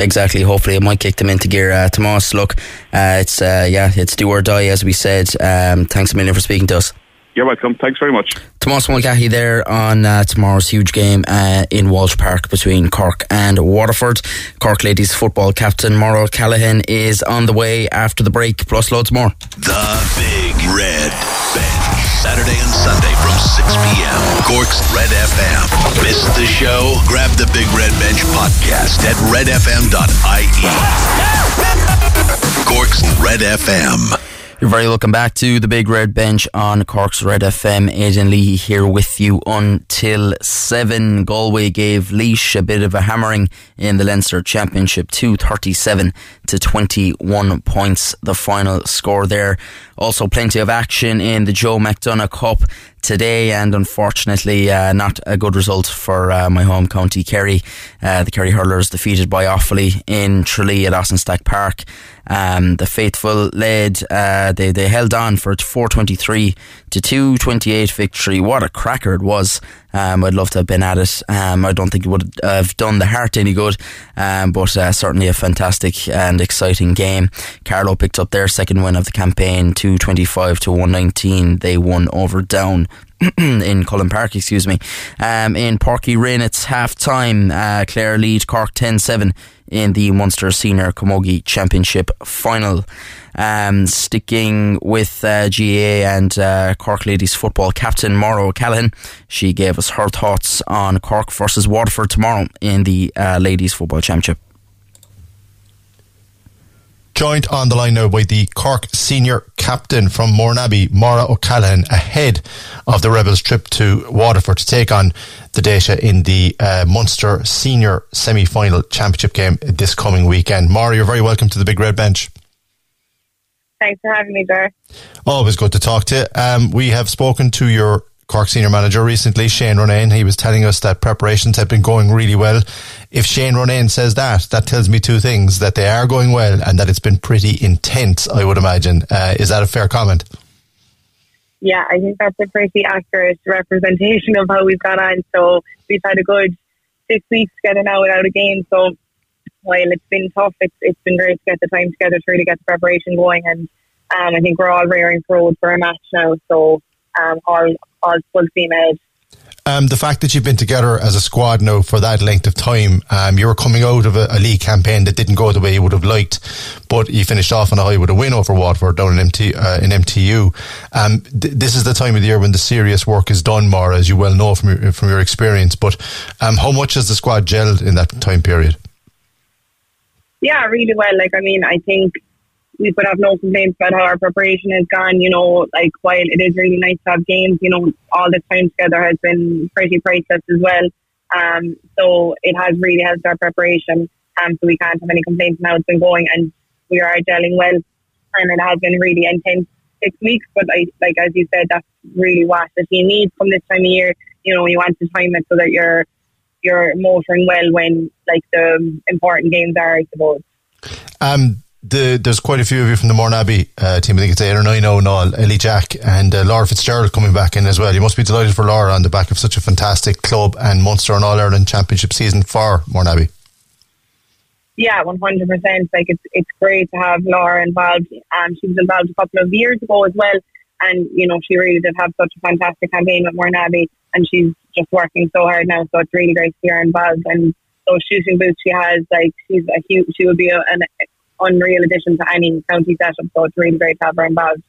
Speaker 2: Exactly. Hopefully, it might kick them into gear. Uh, Tomas, look, uh, it's uh, yeah, it's do or die, as we said. Um, thanks a million for speaking to us.
Speaker 8: You're welcome. Thanks very much.
Speaker 2: Tomas Mulcahy there on uh, tomorrow's huge game uh, in Walsh Park between Cork and Waterford. Cork ladies football captain Maura Callaghan is on the way after the break, plus loads more.
Speaker 1: The Big Red Bench. Saturday and Sunday from 6 p.m. Cork's Red FM. Miss the show? Grab the Big Red Bench podcast at redfm.ie. Cork's Red FM.
Speaker 2: You're very welcome back to the Big Red Bench on Cork's Red FM. Aidan Lee here with you until 7. Galway gave Laois a bit of a hammering in the Leinster Championship, 237 to 21 points, the final score there. Also, plenty of action in the Joe McDonagh Cup today, and unfortunately, uh, not a good result for uh, my home county, Kerry. Uh, the Kerry Hurlers defeated by Offaly in Tralee at Austin Stack Park. Um, the faithful led, uh, they, they held on for 423 to 228 victory. What a cracker it was. Um, I'd love to have been at it. Um, I don't think it would have done the heart any good, um, but uh, certainly a fantastic and exciting game. Carlow picked up their second win of the campaign, 225 to 119. They won over Down in Cullen Park, excuse me. Um, in Uí Rinn, it's half time. Uh, Clare lead Cork 10 7 in the Munster Senior Camogie Championship final. Um, sticking with uh, GAA and uh, Cork Ladies football captain Maura O'Callaghan, she gave us her thoughts on Cork versus Waterford tomorrow in the uh, Ladies Football Championship
Speaker 9: joined on the line now by the Cork senior captain from Mourneabbey, Maura O'Callaghan, ahead of the Rebels' trip to Waterford to take on the Déise in the uh, Munster senior semi final championship game this coming weekend. Maura, you're very welcome to the Big Red Bench.
Speaker 10: Thanks for having me, there.
Speaker 9: Always good to talk to you. Um, we have spoken to your Cork senior manager recently, Shane Ronayne. He was telling us that preparations have been going really well. If Shane Ronayne says that, that tells me two things: that they are going well and that it's been pretty intense. I would imagine. Uh, is that a fair comment?
Speaker 10: Yeah, I think that's a pretty accurate representation of how we've got on. So we've had a good six weeks getting out without a game. So while it's been tough, it's it's been great to get the time together to really get the preparation going. And um, I think we're all rearing for for a match now. So um, all all full steam ahead.
Speaker 9: Um, the fact that you've been together as a squad now for that length of time, um, you were coming out of a, a, league campaign that didn't go the way you would have liked, but you finished off on a high with a win over Waterford down in, MT, uh, in MTU. Um, th- this is the time of the year when the serious work is done, Maura, as you well know from your, from your experience. But um, how much has the squad gelled in that time period?
Speaker 10: Yeah, really well. Like, I mean, I think we could have no complaints about how our preparation has gone. You know, like while it is really nice to have games, you know, all this time together has been pretty priceless as well. Um, so it has really helped our preparation. Um, so we can't have any complaints now. It's been going and we are gelling well, and it has been really intense six weeks. But I, like as you said, that's really what the team needs from this time of year. You know, you want to time it so that you're you're motoring well when like the important games are, I suppose.
Speaker 9: Um, the, there's quite a few of you from the Mourneabbey uh, team. I think it's eight or nine now. All Ellie Jack and uh, Laura Fitzgerald coming back in as well. You must be delighted for Laura on the back of such a fantastic club and Munster and All Ireland Championship season for Mourneabbey.
Speaker 10: Yeah, one hundred percent. Like it's it's great to have Laura involved. Um, she was involved a couple of years ago as well, and you know she really did have such a fantastic campaign at with Mourneabbey, and she's just working so hard now. So it's really great to see her involved and those shooting boots she has. Like she's a huge. She would be a, an unreal addition to any county setup. So it's really great to have her involved.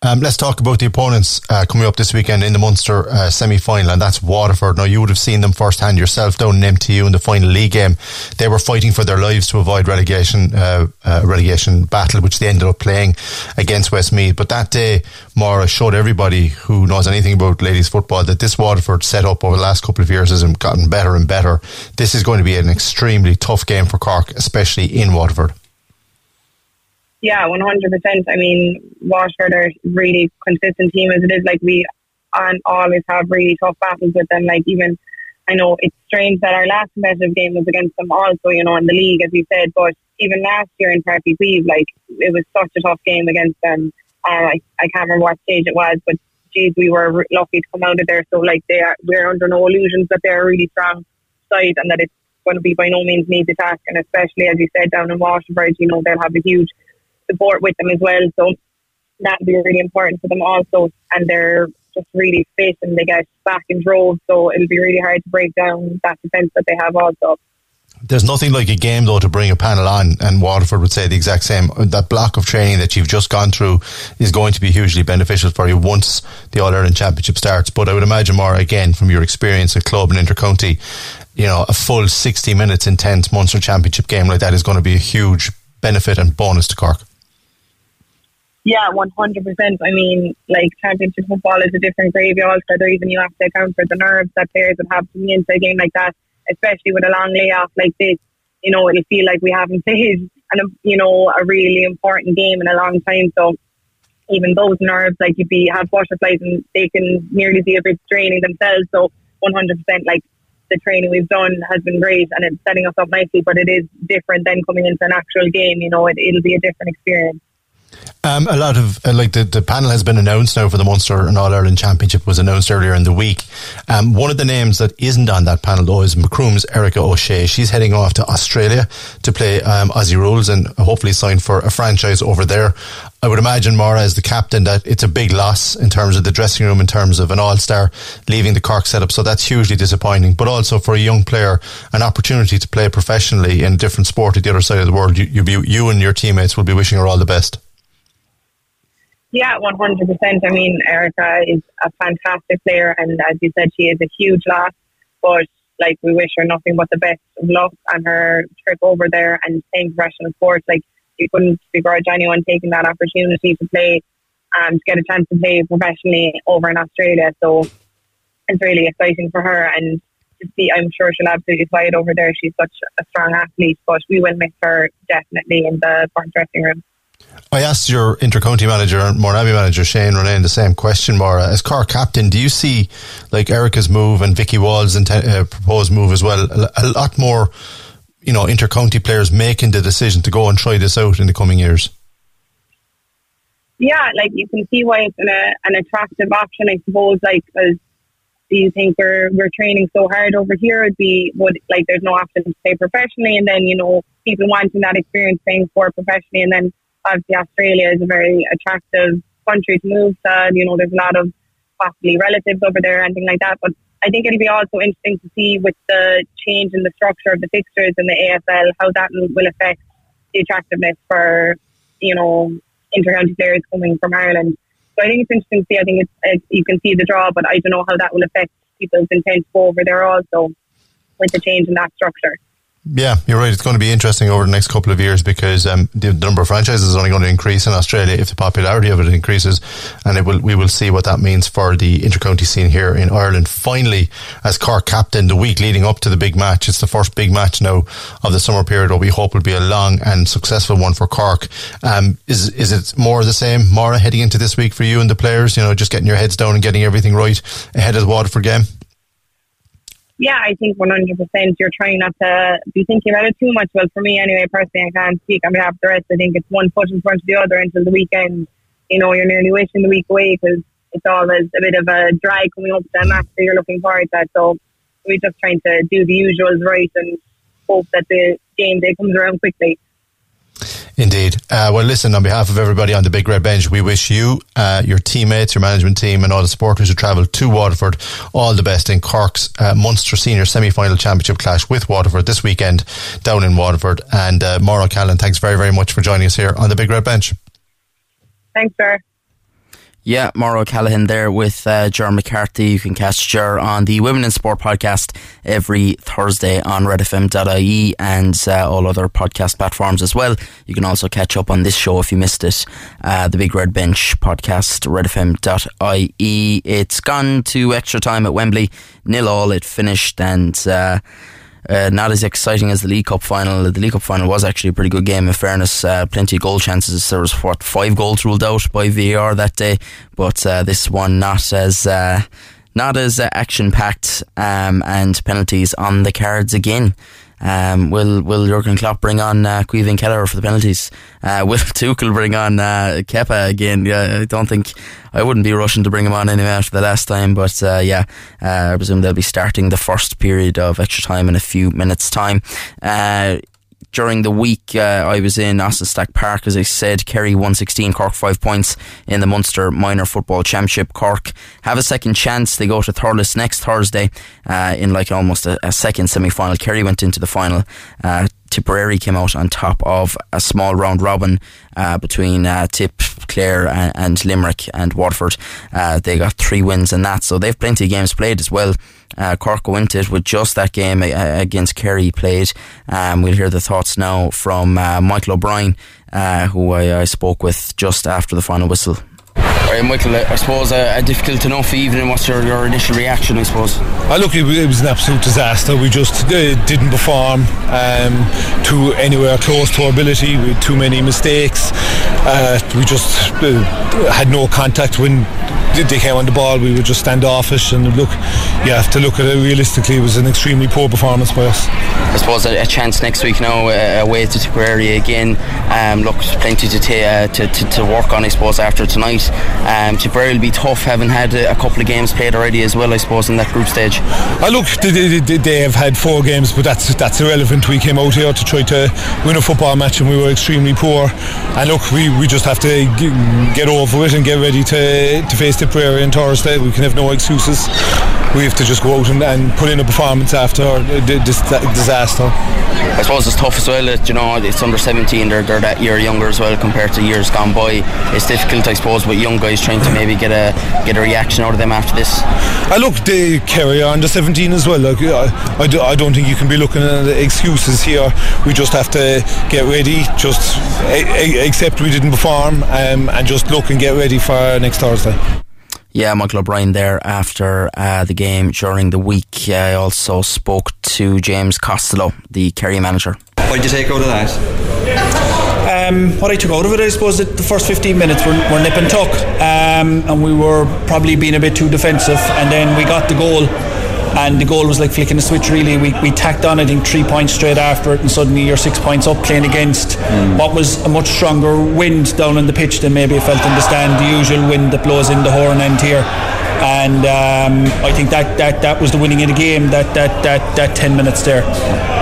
Speaker 9: Um, let's talk about the opponents uh, coming up this weekend in the Munster uh, semi final, and that's Waterford. Now, you would have seen them firsthand yourself down in MTU in the final league game. They were fighting for their lives to avoid relegation, uh, uh relegation battle, which they ended up playing against Westmeath. But that day, Maura showed everybody who knows anything about ladies football that this Waterford set up over the last couple of years has gotten better and better. This is going to be an extremely tough game for Cork, especially in Waterford.
Speaker 10: Yeah, one hundred percent. I mean, Waterford are really consistent team as it is. Like we on always have really tough battles with them. Like even I know it's strange that our last competitive game was against them also, you know, in the league, as you said, but even last year in Páirc Uí Chaoimh, like, it was such a tough game against them. Uh, I, I can't remember what stage it was, but geez, we were lucky to come out of there. So, like, they are, we're under no illusions that they're a really strong side and that it's going to be by no means an easy task. And especially, as you said, down in Waterford, you know, they'll have a huge support with them as well. So, that'll be really important for them also. And they're just really fit and they get back in droves. So it'll be really hard to break down that defence that they have also.
Speaker 9: There's nothing like a game though to bring a panel on, and Waterford would say the exact same. That block of training that you've just gone through is going to be hugely beneficial for you once the All Ireland Championship starts. But I would imagine more again from your experience at club and intercounty, you know, a full 60 minutes intense Munster Championship game like that is going to be a huge benefit and bonus to Cork.
Speaker 10: Yeah, one hundred percent. I mean, like championship football is a different gravy altogether. Even you have to account for the nerves that players would have coming into a game like that, especially with a long layoff like this. You know, it'll feel like we haven't played and you know a really important game in a long time. So even those nerves, like you'd be have butterflies and they can nearly be a bit draining themselves. So one hundred percent, like the training we've done has been great and it's setting us up nicely. But it is different than coming into an actual game. You know, it, it'll be a different experience.
Speaker 9: Um, a lot of uh, like the, the panel has been announced now for the Munster and All Ireland Championship was announced earlier in the week. Um, one of the names that isn't on that panel though is Macroom's Erica O'Shea. She's heading off to Australia to play um, Aussie rules and hopefully sign for a franchise over there. I would imagine Maura as the captain that it's a big loss in terms of the dressing room, in terms of an all star leaving the Cork setup. So that's hugely disappointing. But also for a young player, an opportunity to play professionally in a different sport at the other side of the world. You, you, you and your teammates will be wishing her all the best.
Speaker 10: Yeah, 100%. I mean, Erica is a fantastic player, and as you said, she is a huge loss. But like, we wish her nothing but the best of luck on her trip over there and playing professional sports. Like, you couldn't begrudge anyone taking that opportunity to play, um, get a chance to play professionally over in Australia. So it's really exciting for her, and to see, I'm sure she'll absolutely fly it over there. She's such a strong athlete, but we will miss her definitely in the dressing room.
Speaker 9: I asked your intercounty manager and Mourneabbey manager Shane Ronayne the same question, Maura. As car captain, do you see like Erica's move and Vicky Wall's uh, proposed move as well? A, a lot more, you know, intercounty players making the decision to go and try this out in the coming years.
Speaker 10: Yeah, like you can see why it's an, an attractive option, I suppose. Like, do you think we're we're training so hard over here? It'd be would like there's no option to play professionally, and then you know people wanting that experience playing for professionally, and then obviously Australia is a very attractive country to move to. You know, there's a lot of possibly relatives over there, anything like that. But I think it'll be also interesting to see with the change in the structure of the fixtures in the AFL how that will affect the attractiveness for you know intercounty players coming from Ireland. So I think it's interesting to see. I think it's, it's you can see the draw, but I don't know how that will affect people's intent to go over there also with the change in that structure.
Speaker 9: Yeah, you're right. It's going to be interesting over the next couple of years because um, the number of franchises is only going to increase in Australia if the popularity of it increases, and it will. We will see what that means for the intercounty scene here in Ireland. Finally, as Cork captain, the week leading up to the big match, it's the first big match now of the summer period. What we hope will be a long and successful one for Cork. Um, is is it more the same, Maura, heading into this week for you and the players? You know, just getting your heads down and getting everything right ahead of the Waterford game.
Speaker 10: Yeah, I think 100% you're trying not to be thinking about it too much. Well, for me anyway, personally, I can't speak on behalf of the rest. I think it's one foot in front of the other until the weekend. You know, you're nearly wishing the week away because it's always a bit of a drag coming up to that match that you're looking forward to. So we're just trying to do the usuals right and hope that the game day comes around quickly.
Speaker 9: Indeed. Uh, well, listen, on behalf of everybody on the Big Red Bench, we wish you, uh, your teammates, your management team, and all the supporters who travelled to Waterford all the best in Cork's uh, Munster Senior Semi Final Championship clash with Waterford this weekend down in Waterford. And uh, Callan, thanks very, very much for joining us here on the Big Red Bench.
Speaker 10: Thanks, sir.
Speaker 2: Yeah, Maura Callaghan there with uh, McCarthy. You can catch Ger on the Women in Sport podcast every Thursday on redfm.ie and uh, all other podcast platforms as well. You can also catch up on this show if you missed it, uh, the Big Red Bench podcast, redfm.ie. It's gone to extra time at Wembley, nil all. It finished and uh, uh, not as exciting as the League Cup final. The League Cup final was actually a pretty good game. In fairness, uh, plenty of goal chances. There was what five goals ruled out by VAR that day, but uh, this one not as uh, not as uh, action packed um, and penalties on the cards again. Um, will will Jurgen Klopp bring on uh, Caoimhín Kelleher for the penalties? Uh, will Tuchel bring on uh, Kepa again? Yeah, I don't think I wouldn't be rushing to bring him on anyway after the last time. But uh, yeah, uh, I presume they'll be starting the first period of extra time in a few minutes' time. During the week, uh, I was in Austin Stack Park, as I said. Kerry 116, Cork 5 points in the Munster Minor Football Championship. Cork have a second chance. They go to Thurles next Thursday uh, in like almost a, a second semi final. Kerry went into the final. Uh, Tipperary came out on top of a small round robin uh, between uh, Tip, Clare, and, and, Limerick and Waterford. Uh, they got three wins in that, so they've plenty of games played as well. Uh, Cork go into it with just that game uh, against Kerry played. Um, we'll hear the thoughts now from uh, Michael O'Brien, who I, I spoke with just after the final whistle.
Speaker 11: Right, Michael, I suppose uh, a difficult enough evening. What's your, your initial reaction, I suppose?
Speaker 12: I look, it, it was an absolute disaster. We just uh, didn't perform um, to anywhere close to our ability. We had too many mistakes. Uh, we just uh, had no contact when they came on the ball. We were just stand standoffish. And look, you have to look at it realistically. It was an extremely poor performance by us.
Speaker 11: I suppose a, a chance next week now uh, away to Tipperary again. Um, look, plenty to, t- uh, to, to, to work on, I suppose, after tonight. Um, Tipperary will be tough, having had a, a, couple of games played already as well, I suppose, in that group stage.
Speaker 12: Uh, look, they, they, they, have had four games, but that's that's irrelevant. We came out here to try to win a football match, and we were extremely poor. And look, we, we just have to get over it and get ready to, to face Tipperary on Thursday. We can have no excuses. We have to just go out and, and put in a performance after this disaster.
Speaker 11: I suppose it's tough as well. That, you know, it's under 17. They're, they're that year younger as well compared to years gone by. It's difficult, I suppose, with young guys trying to maybe get a get a reaction out of them after this.
Speaker 12: I look, they carry on to 17 as well. Like, I, I, do, I don't think you can be looking at excuses here. We just have to get ready, just accept we didn't perform, um, and just look and get ready for next Thursday.
Speaker 2: Yeah, Michael O'Brien there after uh, the game during the week. I also spoke to James Costello, the Kerry manager.
Speaker 13: What did you take out of that?
Speaker 14: Um, what I took out of it, I suppose, that the first 15 minutes were, were nip and tuck, um, and we were probably being a bit too defensive, and then we got the goal. And the goal was like flicking a switch. Really, we, we tacked on, I think, three points straight after it, and suddenly you're six points up playing against mm. what was a much stronger wind down on the pitch than maybe I felt in the stand. The usual wind that blows in the horn end here and um, I think that, that that was the winning of the game. That that that that ten minutes there.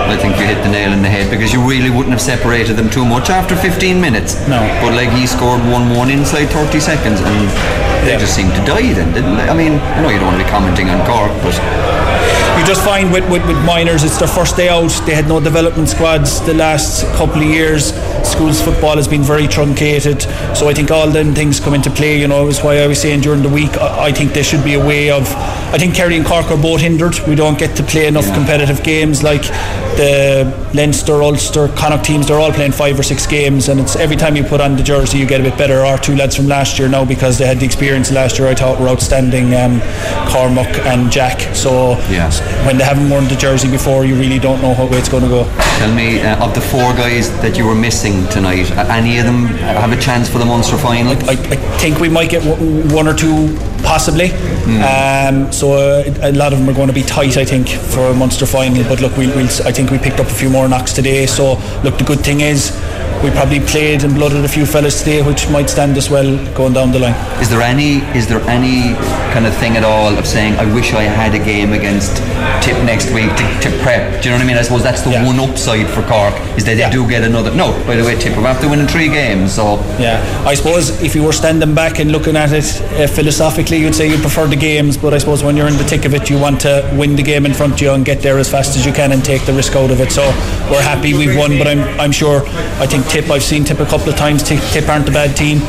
Speaker 13: I think you hit the nail in the head because you really wouldn't have separated them too much after 15 minutes.
Speaker 14: No.
Speaker 13: But like he scored one one inside 30 seconds, and they yeah. just seemed to die then, didn't they? I mean, I know you don't want to be commenting on Cork, but
Speaker 14: you just find with, with, with minors, it's their first day out. They had no development squads the last couple of years. Schools football has been very truncated. So I think all them things come into play. You know, is why I was saying during the week, I, I think there should be a way of. I think Kerry and Cork are both hindered. We don't get to play enough yeah. competitive games like the Leinster, Ulster, Connacht teams. They're all playing five or six games, and it's every time you put on the jersey, you get a bit better. Our two lads from last year now because they had the experience last year. I thought were outstanding. Um, Cormac and Jack. So
Speaker 13: yeah
Speaker 14: when they haven't worn the jersey before, you really don't know what way it's going to go.
Speaker 13: Tell me, uh, of the four guys that you were missing tonight, any of them have a chance for the Munster final?
Speaker 14: I, I think we might get one or two, possibly. Mm. Um, so uh, a lot of them are going to be tight, I think, for a Munster final. But look, we'll, we'll, I think we picked up a few more knocks today. So look, the good thing is we probably played and blooded a few fellas today, which might stand us well going down the line.
Speaker 13: Is there any is there any kind of thing at all of saying I wish I had a game against Tip next week to, to prep? Do you know what I mean? I suppose that's the yeah. one upside for Cork is that they yeah. do get another. No, by the way, Tip are after winning three games, so
Speaker 14: yeah. I suppose if you were standing back and looking at it uh, philosophically, you'd say you prefer the games, but I suppose when you're in the thick of it, you want to win the game in front of you and get there as fast as you can and take the risk out of it. So we're happy we've won, but I'm I'm sure I think Tip. I've seen Tip a couple of times. Tip aren't a bad team.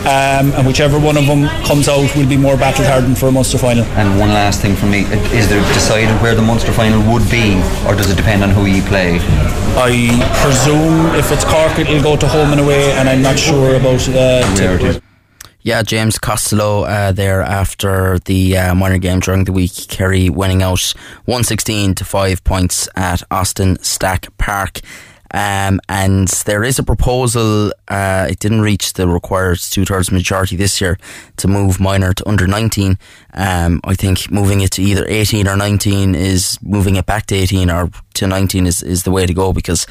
Speaker 14: Um, and whichever one of them comes out will be more battle hardened for a Munster final.
Speaker 13: And one last thing for me: is there decided where the Munster final would be, or does it depend on who you play?
Speaker 14: I presume if it's Cork, it'll go to home and away, and I'm not sure about uh, where it is.
Speaker 2: Yeah, James Costello uh, there after the uh, minor game during the week. Kerry winning out 116 to 5 points at Austin Stack Park. Um, and there is a proposal, uh, it didn't reach the required two thirds majority this year to move minor to under 19. Um, I think moving it to either 18 or 19 is moving it back to 18 or to 19 is, is the way to go because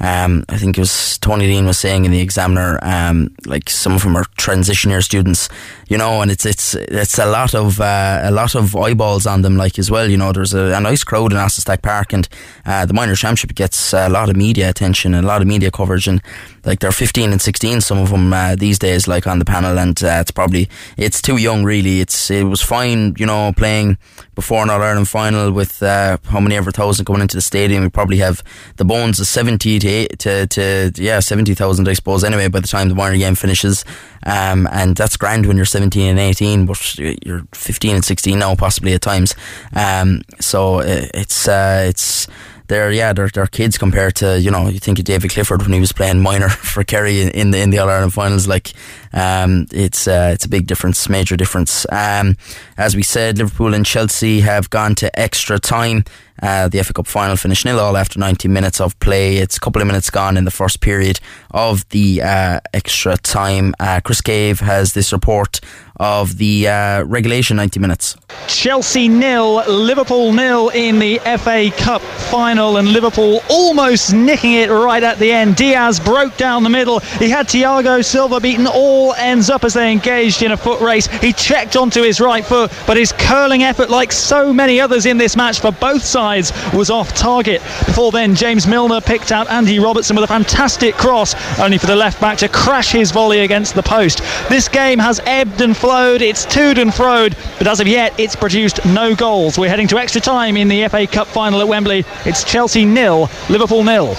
Speaker 2: um, I think it was Tony Dean was saying in the Examiner, um, like some of them are transition year students, you know, and it's it's it's a lot of uh, a lot of eyeballs on them, like as well. You know, there's a, a nice crowd in Austin Stack Park, and uh, the minor championship gets a lot of media attention and a lot of media coverage, and like they're 15 and 16, some of them uh, these days, like on the panel, and uh, it's probably it's too young, really. It's it was fine, you know, playing before an Ireland final with uh, how many ever thousand coming into the stadium. We probably have the bones of 70 to to, to yeah seventy thousand, I suppose. Anyway, by the time the minor game finishes, um, and that's grand when you're seventeen and eighteen, but you're fifteen and sixteen now, possibly at times. Um, so uh, it's uh, it's they're yeah they're, they're kids compared to you know you think of David Clifford when he was playing minor for Kerry in the in the All Ireland finals like um, it's uh, it's a big difference major difference um, as we said Liverpool and Chelsea have gone to extra time uh, the FA Cup final finished nil all after 90 minutes of play. It's a couple of minutes gone in the first period of the uh, extra time. Uh, Chris Cave has this report of the uh, regulation 90 minutes.
Speaker 15: Chelsea nil, Liverpool nil in the FA Cup final, and Liverpool almost nicking it right at the end. Diaz broke down the middle. He had Thiago Silva beaten all ends up as they engaged in a foot race. He checked onto his right foot, but his curling effort, like so many others in this match for both sides, was off target. Before then, James Milner picked out Andy Robertson with a fantastic cross, only for the left back to crash his volley against the post. This game has ebbed and flowed flowed, it's toed and froed, but as of yet, it's produced no goals. We're heading to extra time in the FA Cup final at Wembley. It's Chelsea nil, Liverpool nil.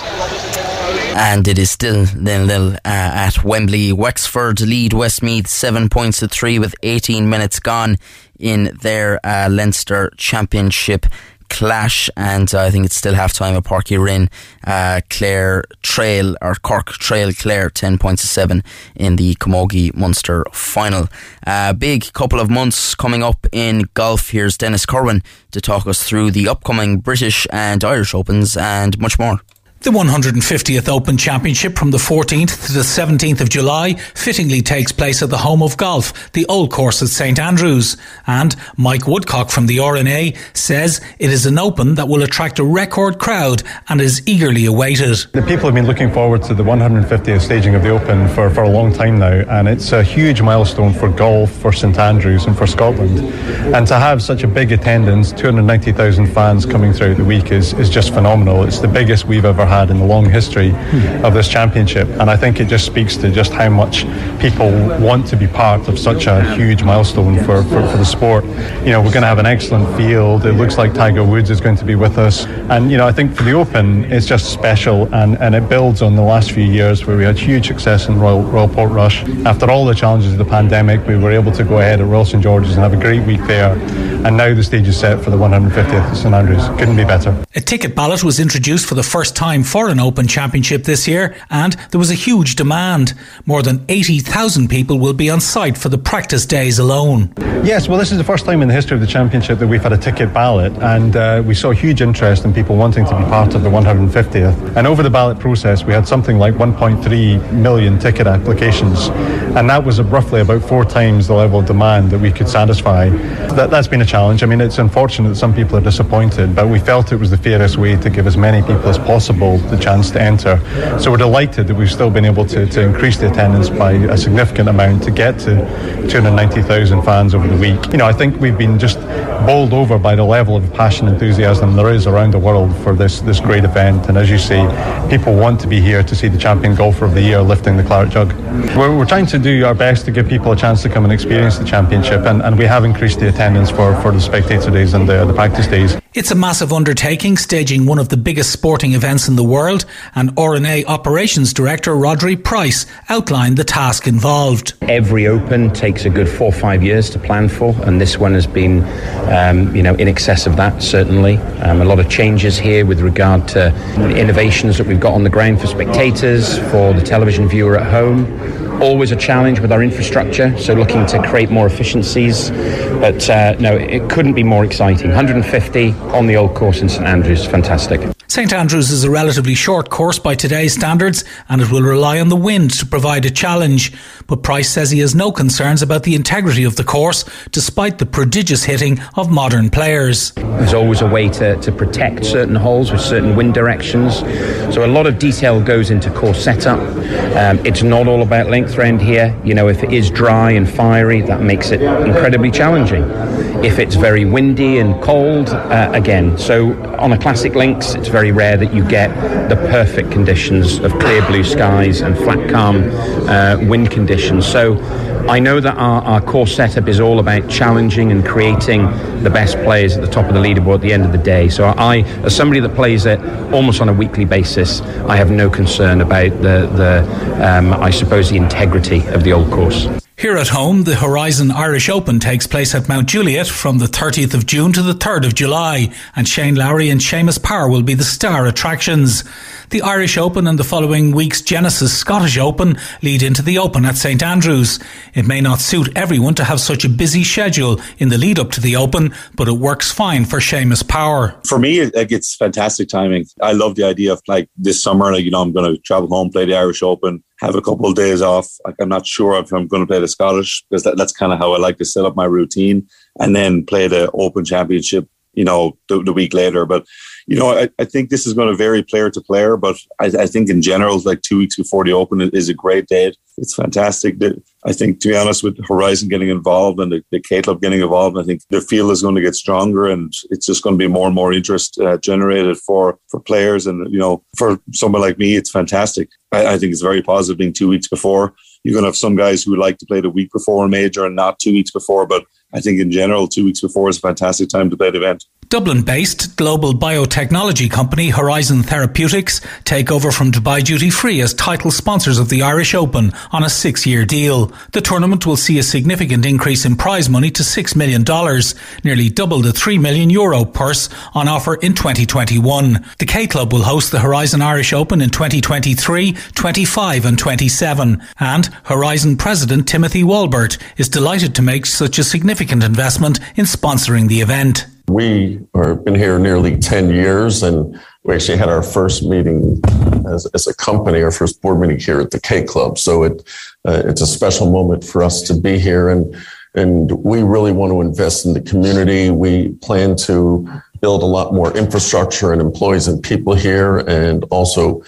Speaker 2: And it is still nil nil uh, at Wembley. Wexford lead Westmeath seven points to three with 18 minutes gone in their uh, Leinster Championship clash, and I think it's still half time at Uí Rinn. Uh, Clare Trail or Cork Trail Clare ten points to seven in the Camogie Munster final. Uh, big couple of months coming up in golf. Here's Dennis Corwin to talk us through the upcoming British and Irish Opens and much more.
Speaker 16: The 150th Open Championship from the 14th to the 17th of July fittingly takes place at the home of golf, the Old Course at St Andrews. And Mike Woodcock from the R&A says it is an Open that will attract a record crowd and is eagerly awaited.
Speaker 17: The people have been looking forward to the 150th staging of the Open for, for a long time now, and it's a huge milestone for golf, for St Andrews, and for Scotland. And to have such a big attendance, 290,000 fans coming throughout the week, is, is just phenomenal. It's the biggest we've ever had in the long history hmm. of this championship. And I think it just speaks to just how much people want to be part of such a huge milestone for, for, for the sport. You know, we're going to have an excellent field. It looks like Tiger Woods is going to be with us. And, you know, I think for the Open, it's just special and, and it builds on the last few years where we had huge success in Royal, Royal Portrush. After all the challenges of the pandemic, we were able to go ahead at Royal St George's and have a great week there. And now the stage is set for the 150th at St Andrews. Couldn't be better.
Speaker 16: A ticket ballot was introduced for the first time for an Open Championship this year, and there was a huge demand. More than 80,000 people will be on site for the practice days alone.
Speaker 17: Yes, well, this is the first time in the history of the championship that we've had a ticket ballot, and uh, we saw huge interest in people wanting to be part of the 150th. And over the ballot process, we had something like 1.3 million ticket applications, and that was roughly about four times the level of demand that we could satisfy. That, that's been a challenge. I mean, it's unfortunate that some people are disappointed, but we felt it was the fairest way to give as many people as possible the chance to enter. So we're delighted that we've still been able to, to increase the attendance by a significant amount to get to 290,000 fans over the week. You know, I think we've been just bowled over by the level of passion and enthusiasm there is around the world for this, this great event. And as you say, people want to be here to see the champion golfer of the year lifting the claret jug. We're, we're trying to do our best to give people a chance to come and experience the championship, and, and we have increased the attendance for, for the spectator days and the, the practice days.
Speaker 16: It's a massive undertaking, staging one of the biggest sporting events in the world, and R&A Operations Director Rhodri Price outlined the task involved.
Speaker 18: Every Open takes a good four or five years to plan for, and this one has been, um, you know, in excess of that, certainly. Um, a lot of changes here with regard to innovations that we've got on the ground for spectators, for the television viewer at home always a challenge with our infrastructure, so looking to create more efficiencies. But uh, no, it couldn't be more exciting. 150 on the old course in St Andrews, fantastic.
Speaker 16: St Andrews is a relatively short course by today's standards and it will rely on the wind to provide a challenge. But Price says he has no concerns about the integrity of the course despite the prodigious hitting of modern players.
Speaker 18: There's always a way to, to protect certain holes with certain wind directions. So a lot of detail goes into course setup. Um, it's not all about length round here. You know, if it is dry and fiery, that makes it incredibly challenging. If it's very windy and cold, uh, again. So on a classic links, it's very rare that you get the perfect conditions of clear blue skies and flat, calm uh, wind conditions. So I know that our, our core setup is all about challenging and creating the best players at the top of the leaderboard at the end of the day. So I, as somebody that plays it almost on a weekly basis, I have no concern about the, the um, I suppose, the integrity of the old course.
Speaker 16: Here at home, the Horizon Irish Open takes place at Mount Juliet from the 30th of June to the 3rd of July, and Shane Lowry and Seamus Power will be the star attractions. The Irish Open and the following week's Genesis Scottish Open lead into the Open at St Andrews. It may not suit everyone to have such a busy schedule in the lead up to the Open, but it works fine for Seamus Power.
Speaker 19: For me, it's fantastic timing. I love the idea of like this summer, like, you know, I'm going to travel home, play the Irish Open, have a couple of days off. Like I'm not sure if I'm going to play the Scottish because that, that's kind of how I like to set up my routine, and then play the Open Championship. You know, the, the week later, but you know, I, I, think this is going to vary player to player, but I, I, think in general, like two weeks before the Open is a great date. It's fantastic. I think, to be honest, with Horizon getting involved and the, the K Club getting involved, I think the field is going to get stronger, and it's just going to be more and more interest uh, generated for for players. And you know, for someone like me, it's fantastic. I, I think it's very positive being two weeks before. You're going to have some guys who would like to play the week before a major and not two weeks before, but I think in general, two weeks before is a fantastic time to play the event.
Speaker 16: Dublin based global biotechnology company Horizon Therapeutics take over from Dubai Duty Free as title sponsors of the Irish Open on a six year deal. The tournament will see a significant increase in prize money to $6 million, nearly double the €3 million Euro purse on offer in 2021. The K Club will host the Horizon Irish Open in 2023, 25 and 27. And Horizon President Timothy Walbert is delighted to make such a significant investment in sponsoring the event.
Speaker 20: We have been here nearly 10 years and we actually had our first meeting as, as a company, our first board meeting here at the K Club. So it, uh, it's a special moment for us to be here and, and we really want to invest in the community. We plan to build a lot more infrastructure and employees and people here and also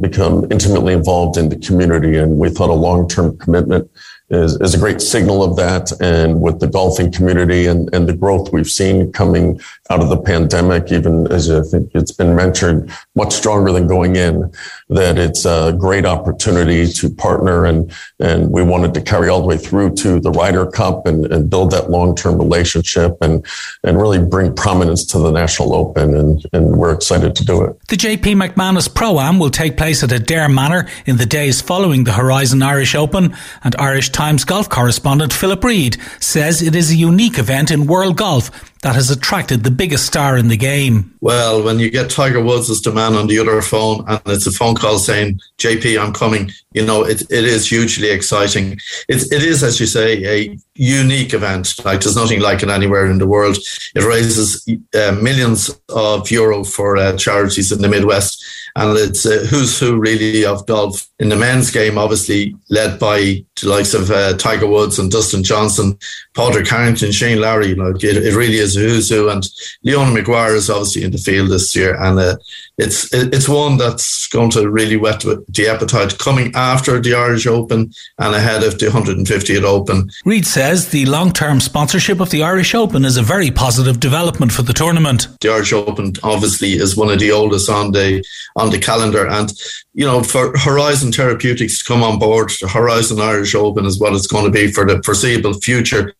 Speaker 20: become intimately involved in the community. And we thought a long-term commitment is, is a great signal of that. And with the golfing community and, and the growth we've seen coming out of the pandemic, even as I think it's been mentioned, much stronger than going in, that it's a great opportunity to partner. And, and we wanted to carry all the way through to the Ryder Cup and, and build that long-term relationship and, and really bring prominence to the National Open. And, and we're excited to do it.
Speaker 16: The JP McManus Pro-Am will take place at Adare Manor in the days following the Horizon Irish Open and Irish Times golf correspondent Philip Reid says it is a unique event in world golf that has attracted the biggest star in the game?
Speaker 21: Well, when you get Tiger Woods as the man on the other phone and it's a phone call saying, JP, I'm coming, you know, it, it is hugely exciting. It, it is, as you say, a unique event. Like there's nothing like it anywhere in the world. It raises uh, millions of euro for uh, charities in the Midwest. And it's uh, who's who really of golf in the men's game, obviously led by the likes of uh, Tiger Woods and Dustin Johnson, Padraig Harrington, Shane Lowry. You know, it, it really is a who's who. And Leona Maguire is obviously in the field this year. And uh, it's it's one that's going to really whet the appetite coming after the Irish Open and ahead of the 150th Open.
Speaker 16: Reid says the long term sponsorship of the Irish Open is a very positive development for the tournament.
Speaker 21: The Irish Open obviously is one of the oldest on the on the calendar, and you know for Horizon Therapeutics to come on board, the Horizon Irish Open is what it's going to be for the foreseeable future.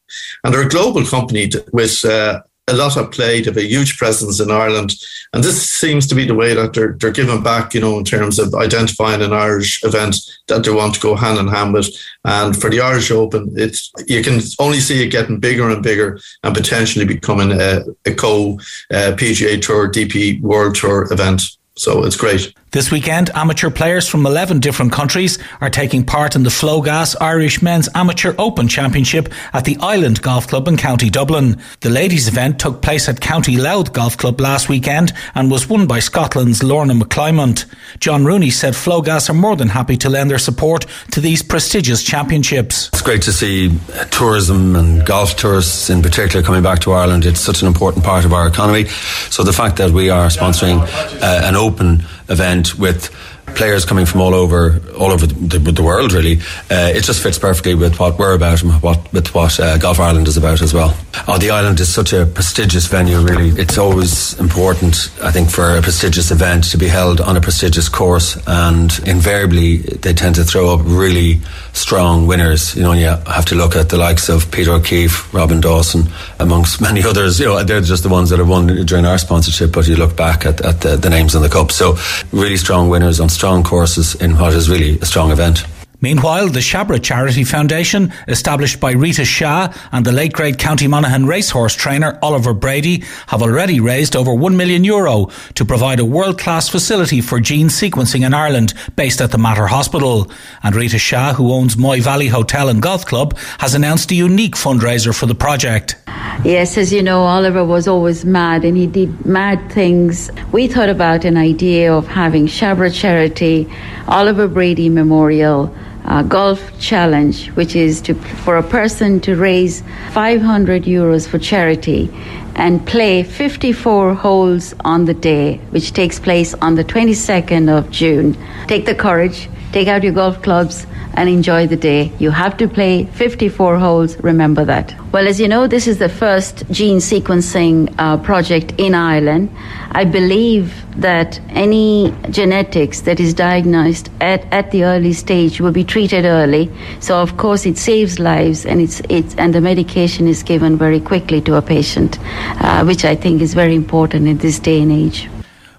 Speaker 21: And they're a global company with uh, a lot of play. They have a huge presence in Ireland, and this seems to be the way that they're they're giving back. You know, in terms of identifying an Irish event that they want to go hand in hand with. And for the Irish Open, it's you can only see it getting bigger and bigger, and potentially becoming a, a co uh, PGA Tour, DP World Tour event. So it's great.
Speaker 16: This weekend, amateur players from 11 different countries are taking part in the Flogas Irish Men's Amateur Open Championship at the Island Golf Club in County Dublin. The ladies' event took place at County Louth Golf Club last weekend and was won by Scotland's Lorna McClymont. John Rooney said Flogas are more than happy to lend their support to these prestigious championships.
Speaker 22: It's great to see tourism and golf tourists in particular coming back to Ireland. It's such an important part of our economy. So the fact that we are sponsoring uh, an open event with players coming from all over all over the, the world really. Uh, it just fits perfectly with what we're about and what with what uh, Golf Ireland is about as well. Oh, the island is such a prestigious venue really. It's always important I think for a prestigious event to be held on a prestigious course and invariably they tend to throw up really strong winners. You know you have to look at the likes of Peter O'Keefe Robin Dawson amongst many others. You know they're just the ones that have won during our sponsorship but you look back at, at the, the names in the cup. So really strong winners on strong courses in what is really a strong event.
Speaker 16: Meanwhile, the Shabra Charity Foundation, established by Rita Shah and the late great County Monaghan racehorse trainer Oliver Brady, have already raised over 1 million euro to provide a world class facility for gene sequencing in Ireland based at the Mater Hospital. And Rita Shah, who owns Moy Valley Hotel and Golf Club, has announced a unique fundraiser for the project.
Speaker 23: Yes, as you know, Oliver was always mad and he did mad things. We thought about an idea of having Shabra Charity, Oliver Brady Memorial, uh, golf challenge, which is to, for a person to raise 500 euros for charity and play 54 holes on the day, which takes place on the 22nd of June. Take the courage, take out your golf clubs, and enjoy the day. You have to play 54 holes, remember that. Well, as you know, this is the first gene sequencing uh, project in Ireland. I believe that any genetics that is diagnosed at, at the early stage will be treated early. So, of course, it saves lives and, it's, it's, and the medication is given very quickly to a patient, uh, which I think is very important in this day and age.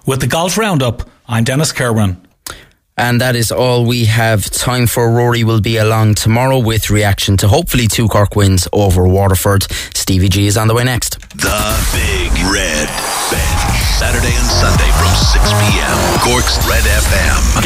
Speaker 16: With the Golf Roundup, I'm Dennis Kerwin.
Speaker 2: And that is all we have time for. Rory will be along tomorrow with reaction to hopefully two Cork wins over Waterford. Stevie G is on the way next.
Speaker 1: The Big Red Bench. Saturday and Sunday from 6 p.m. Cork's Red FM.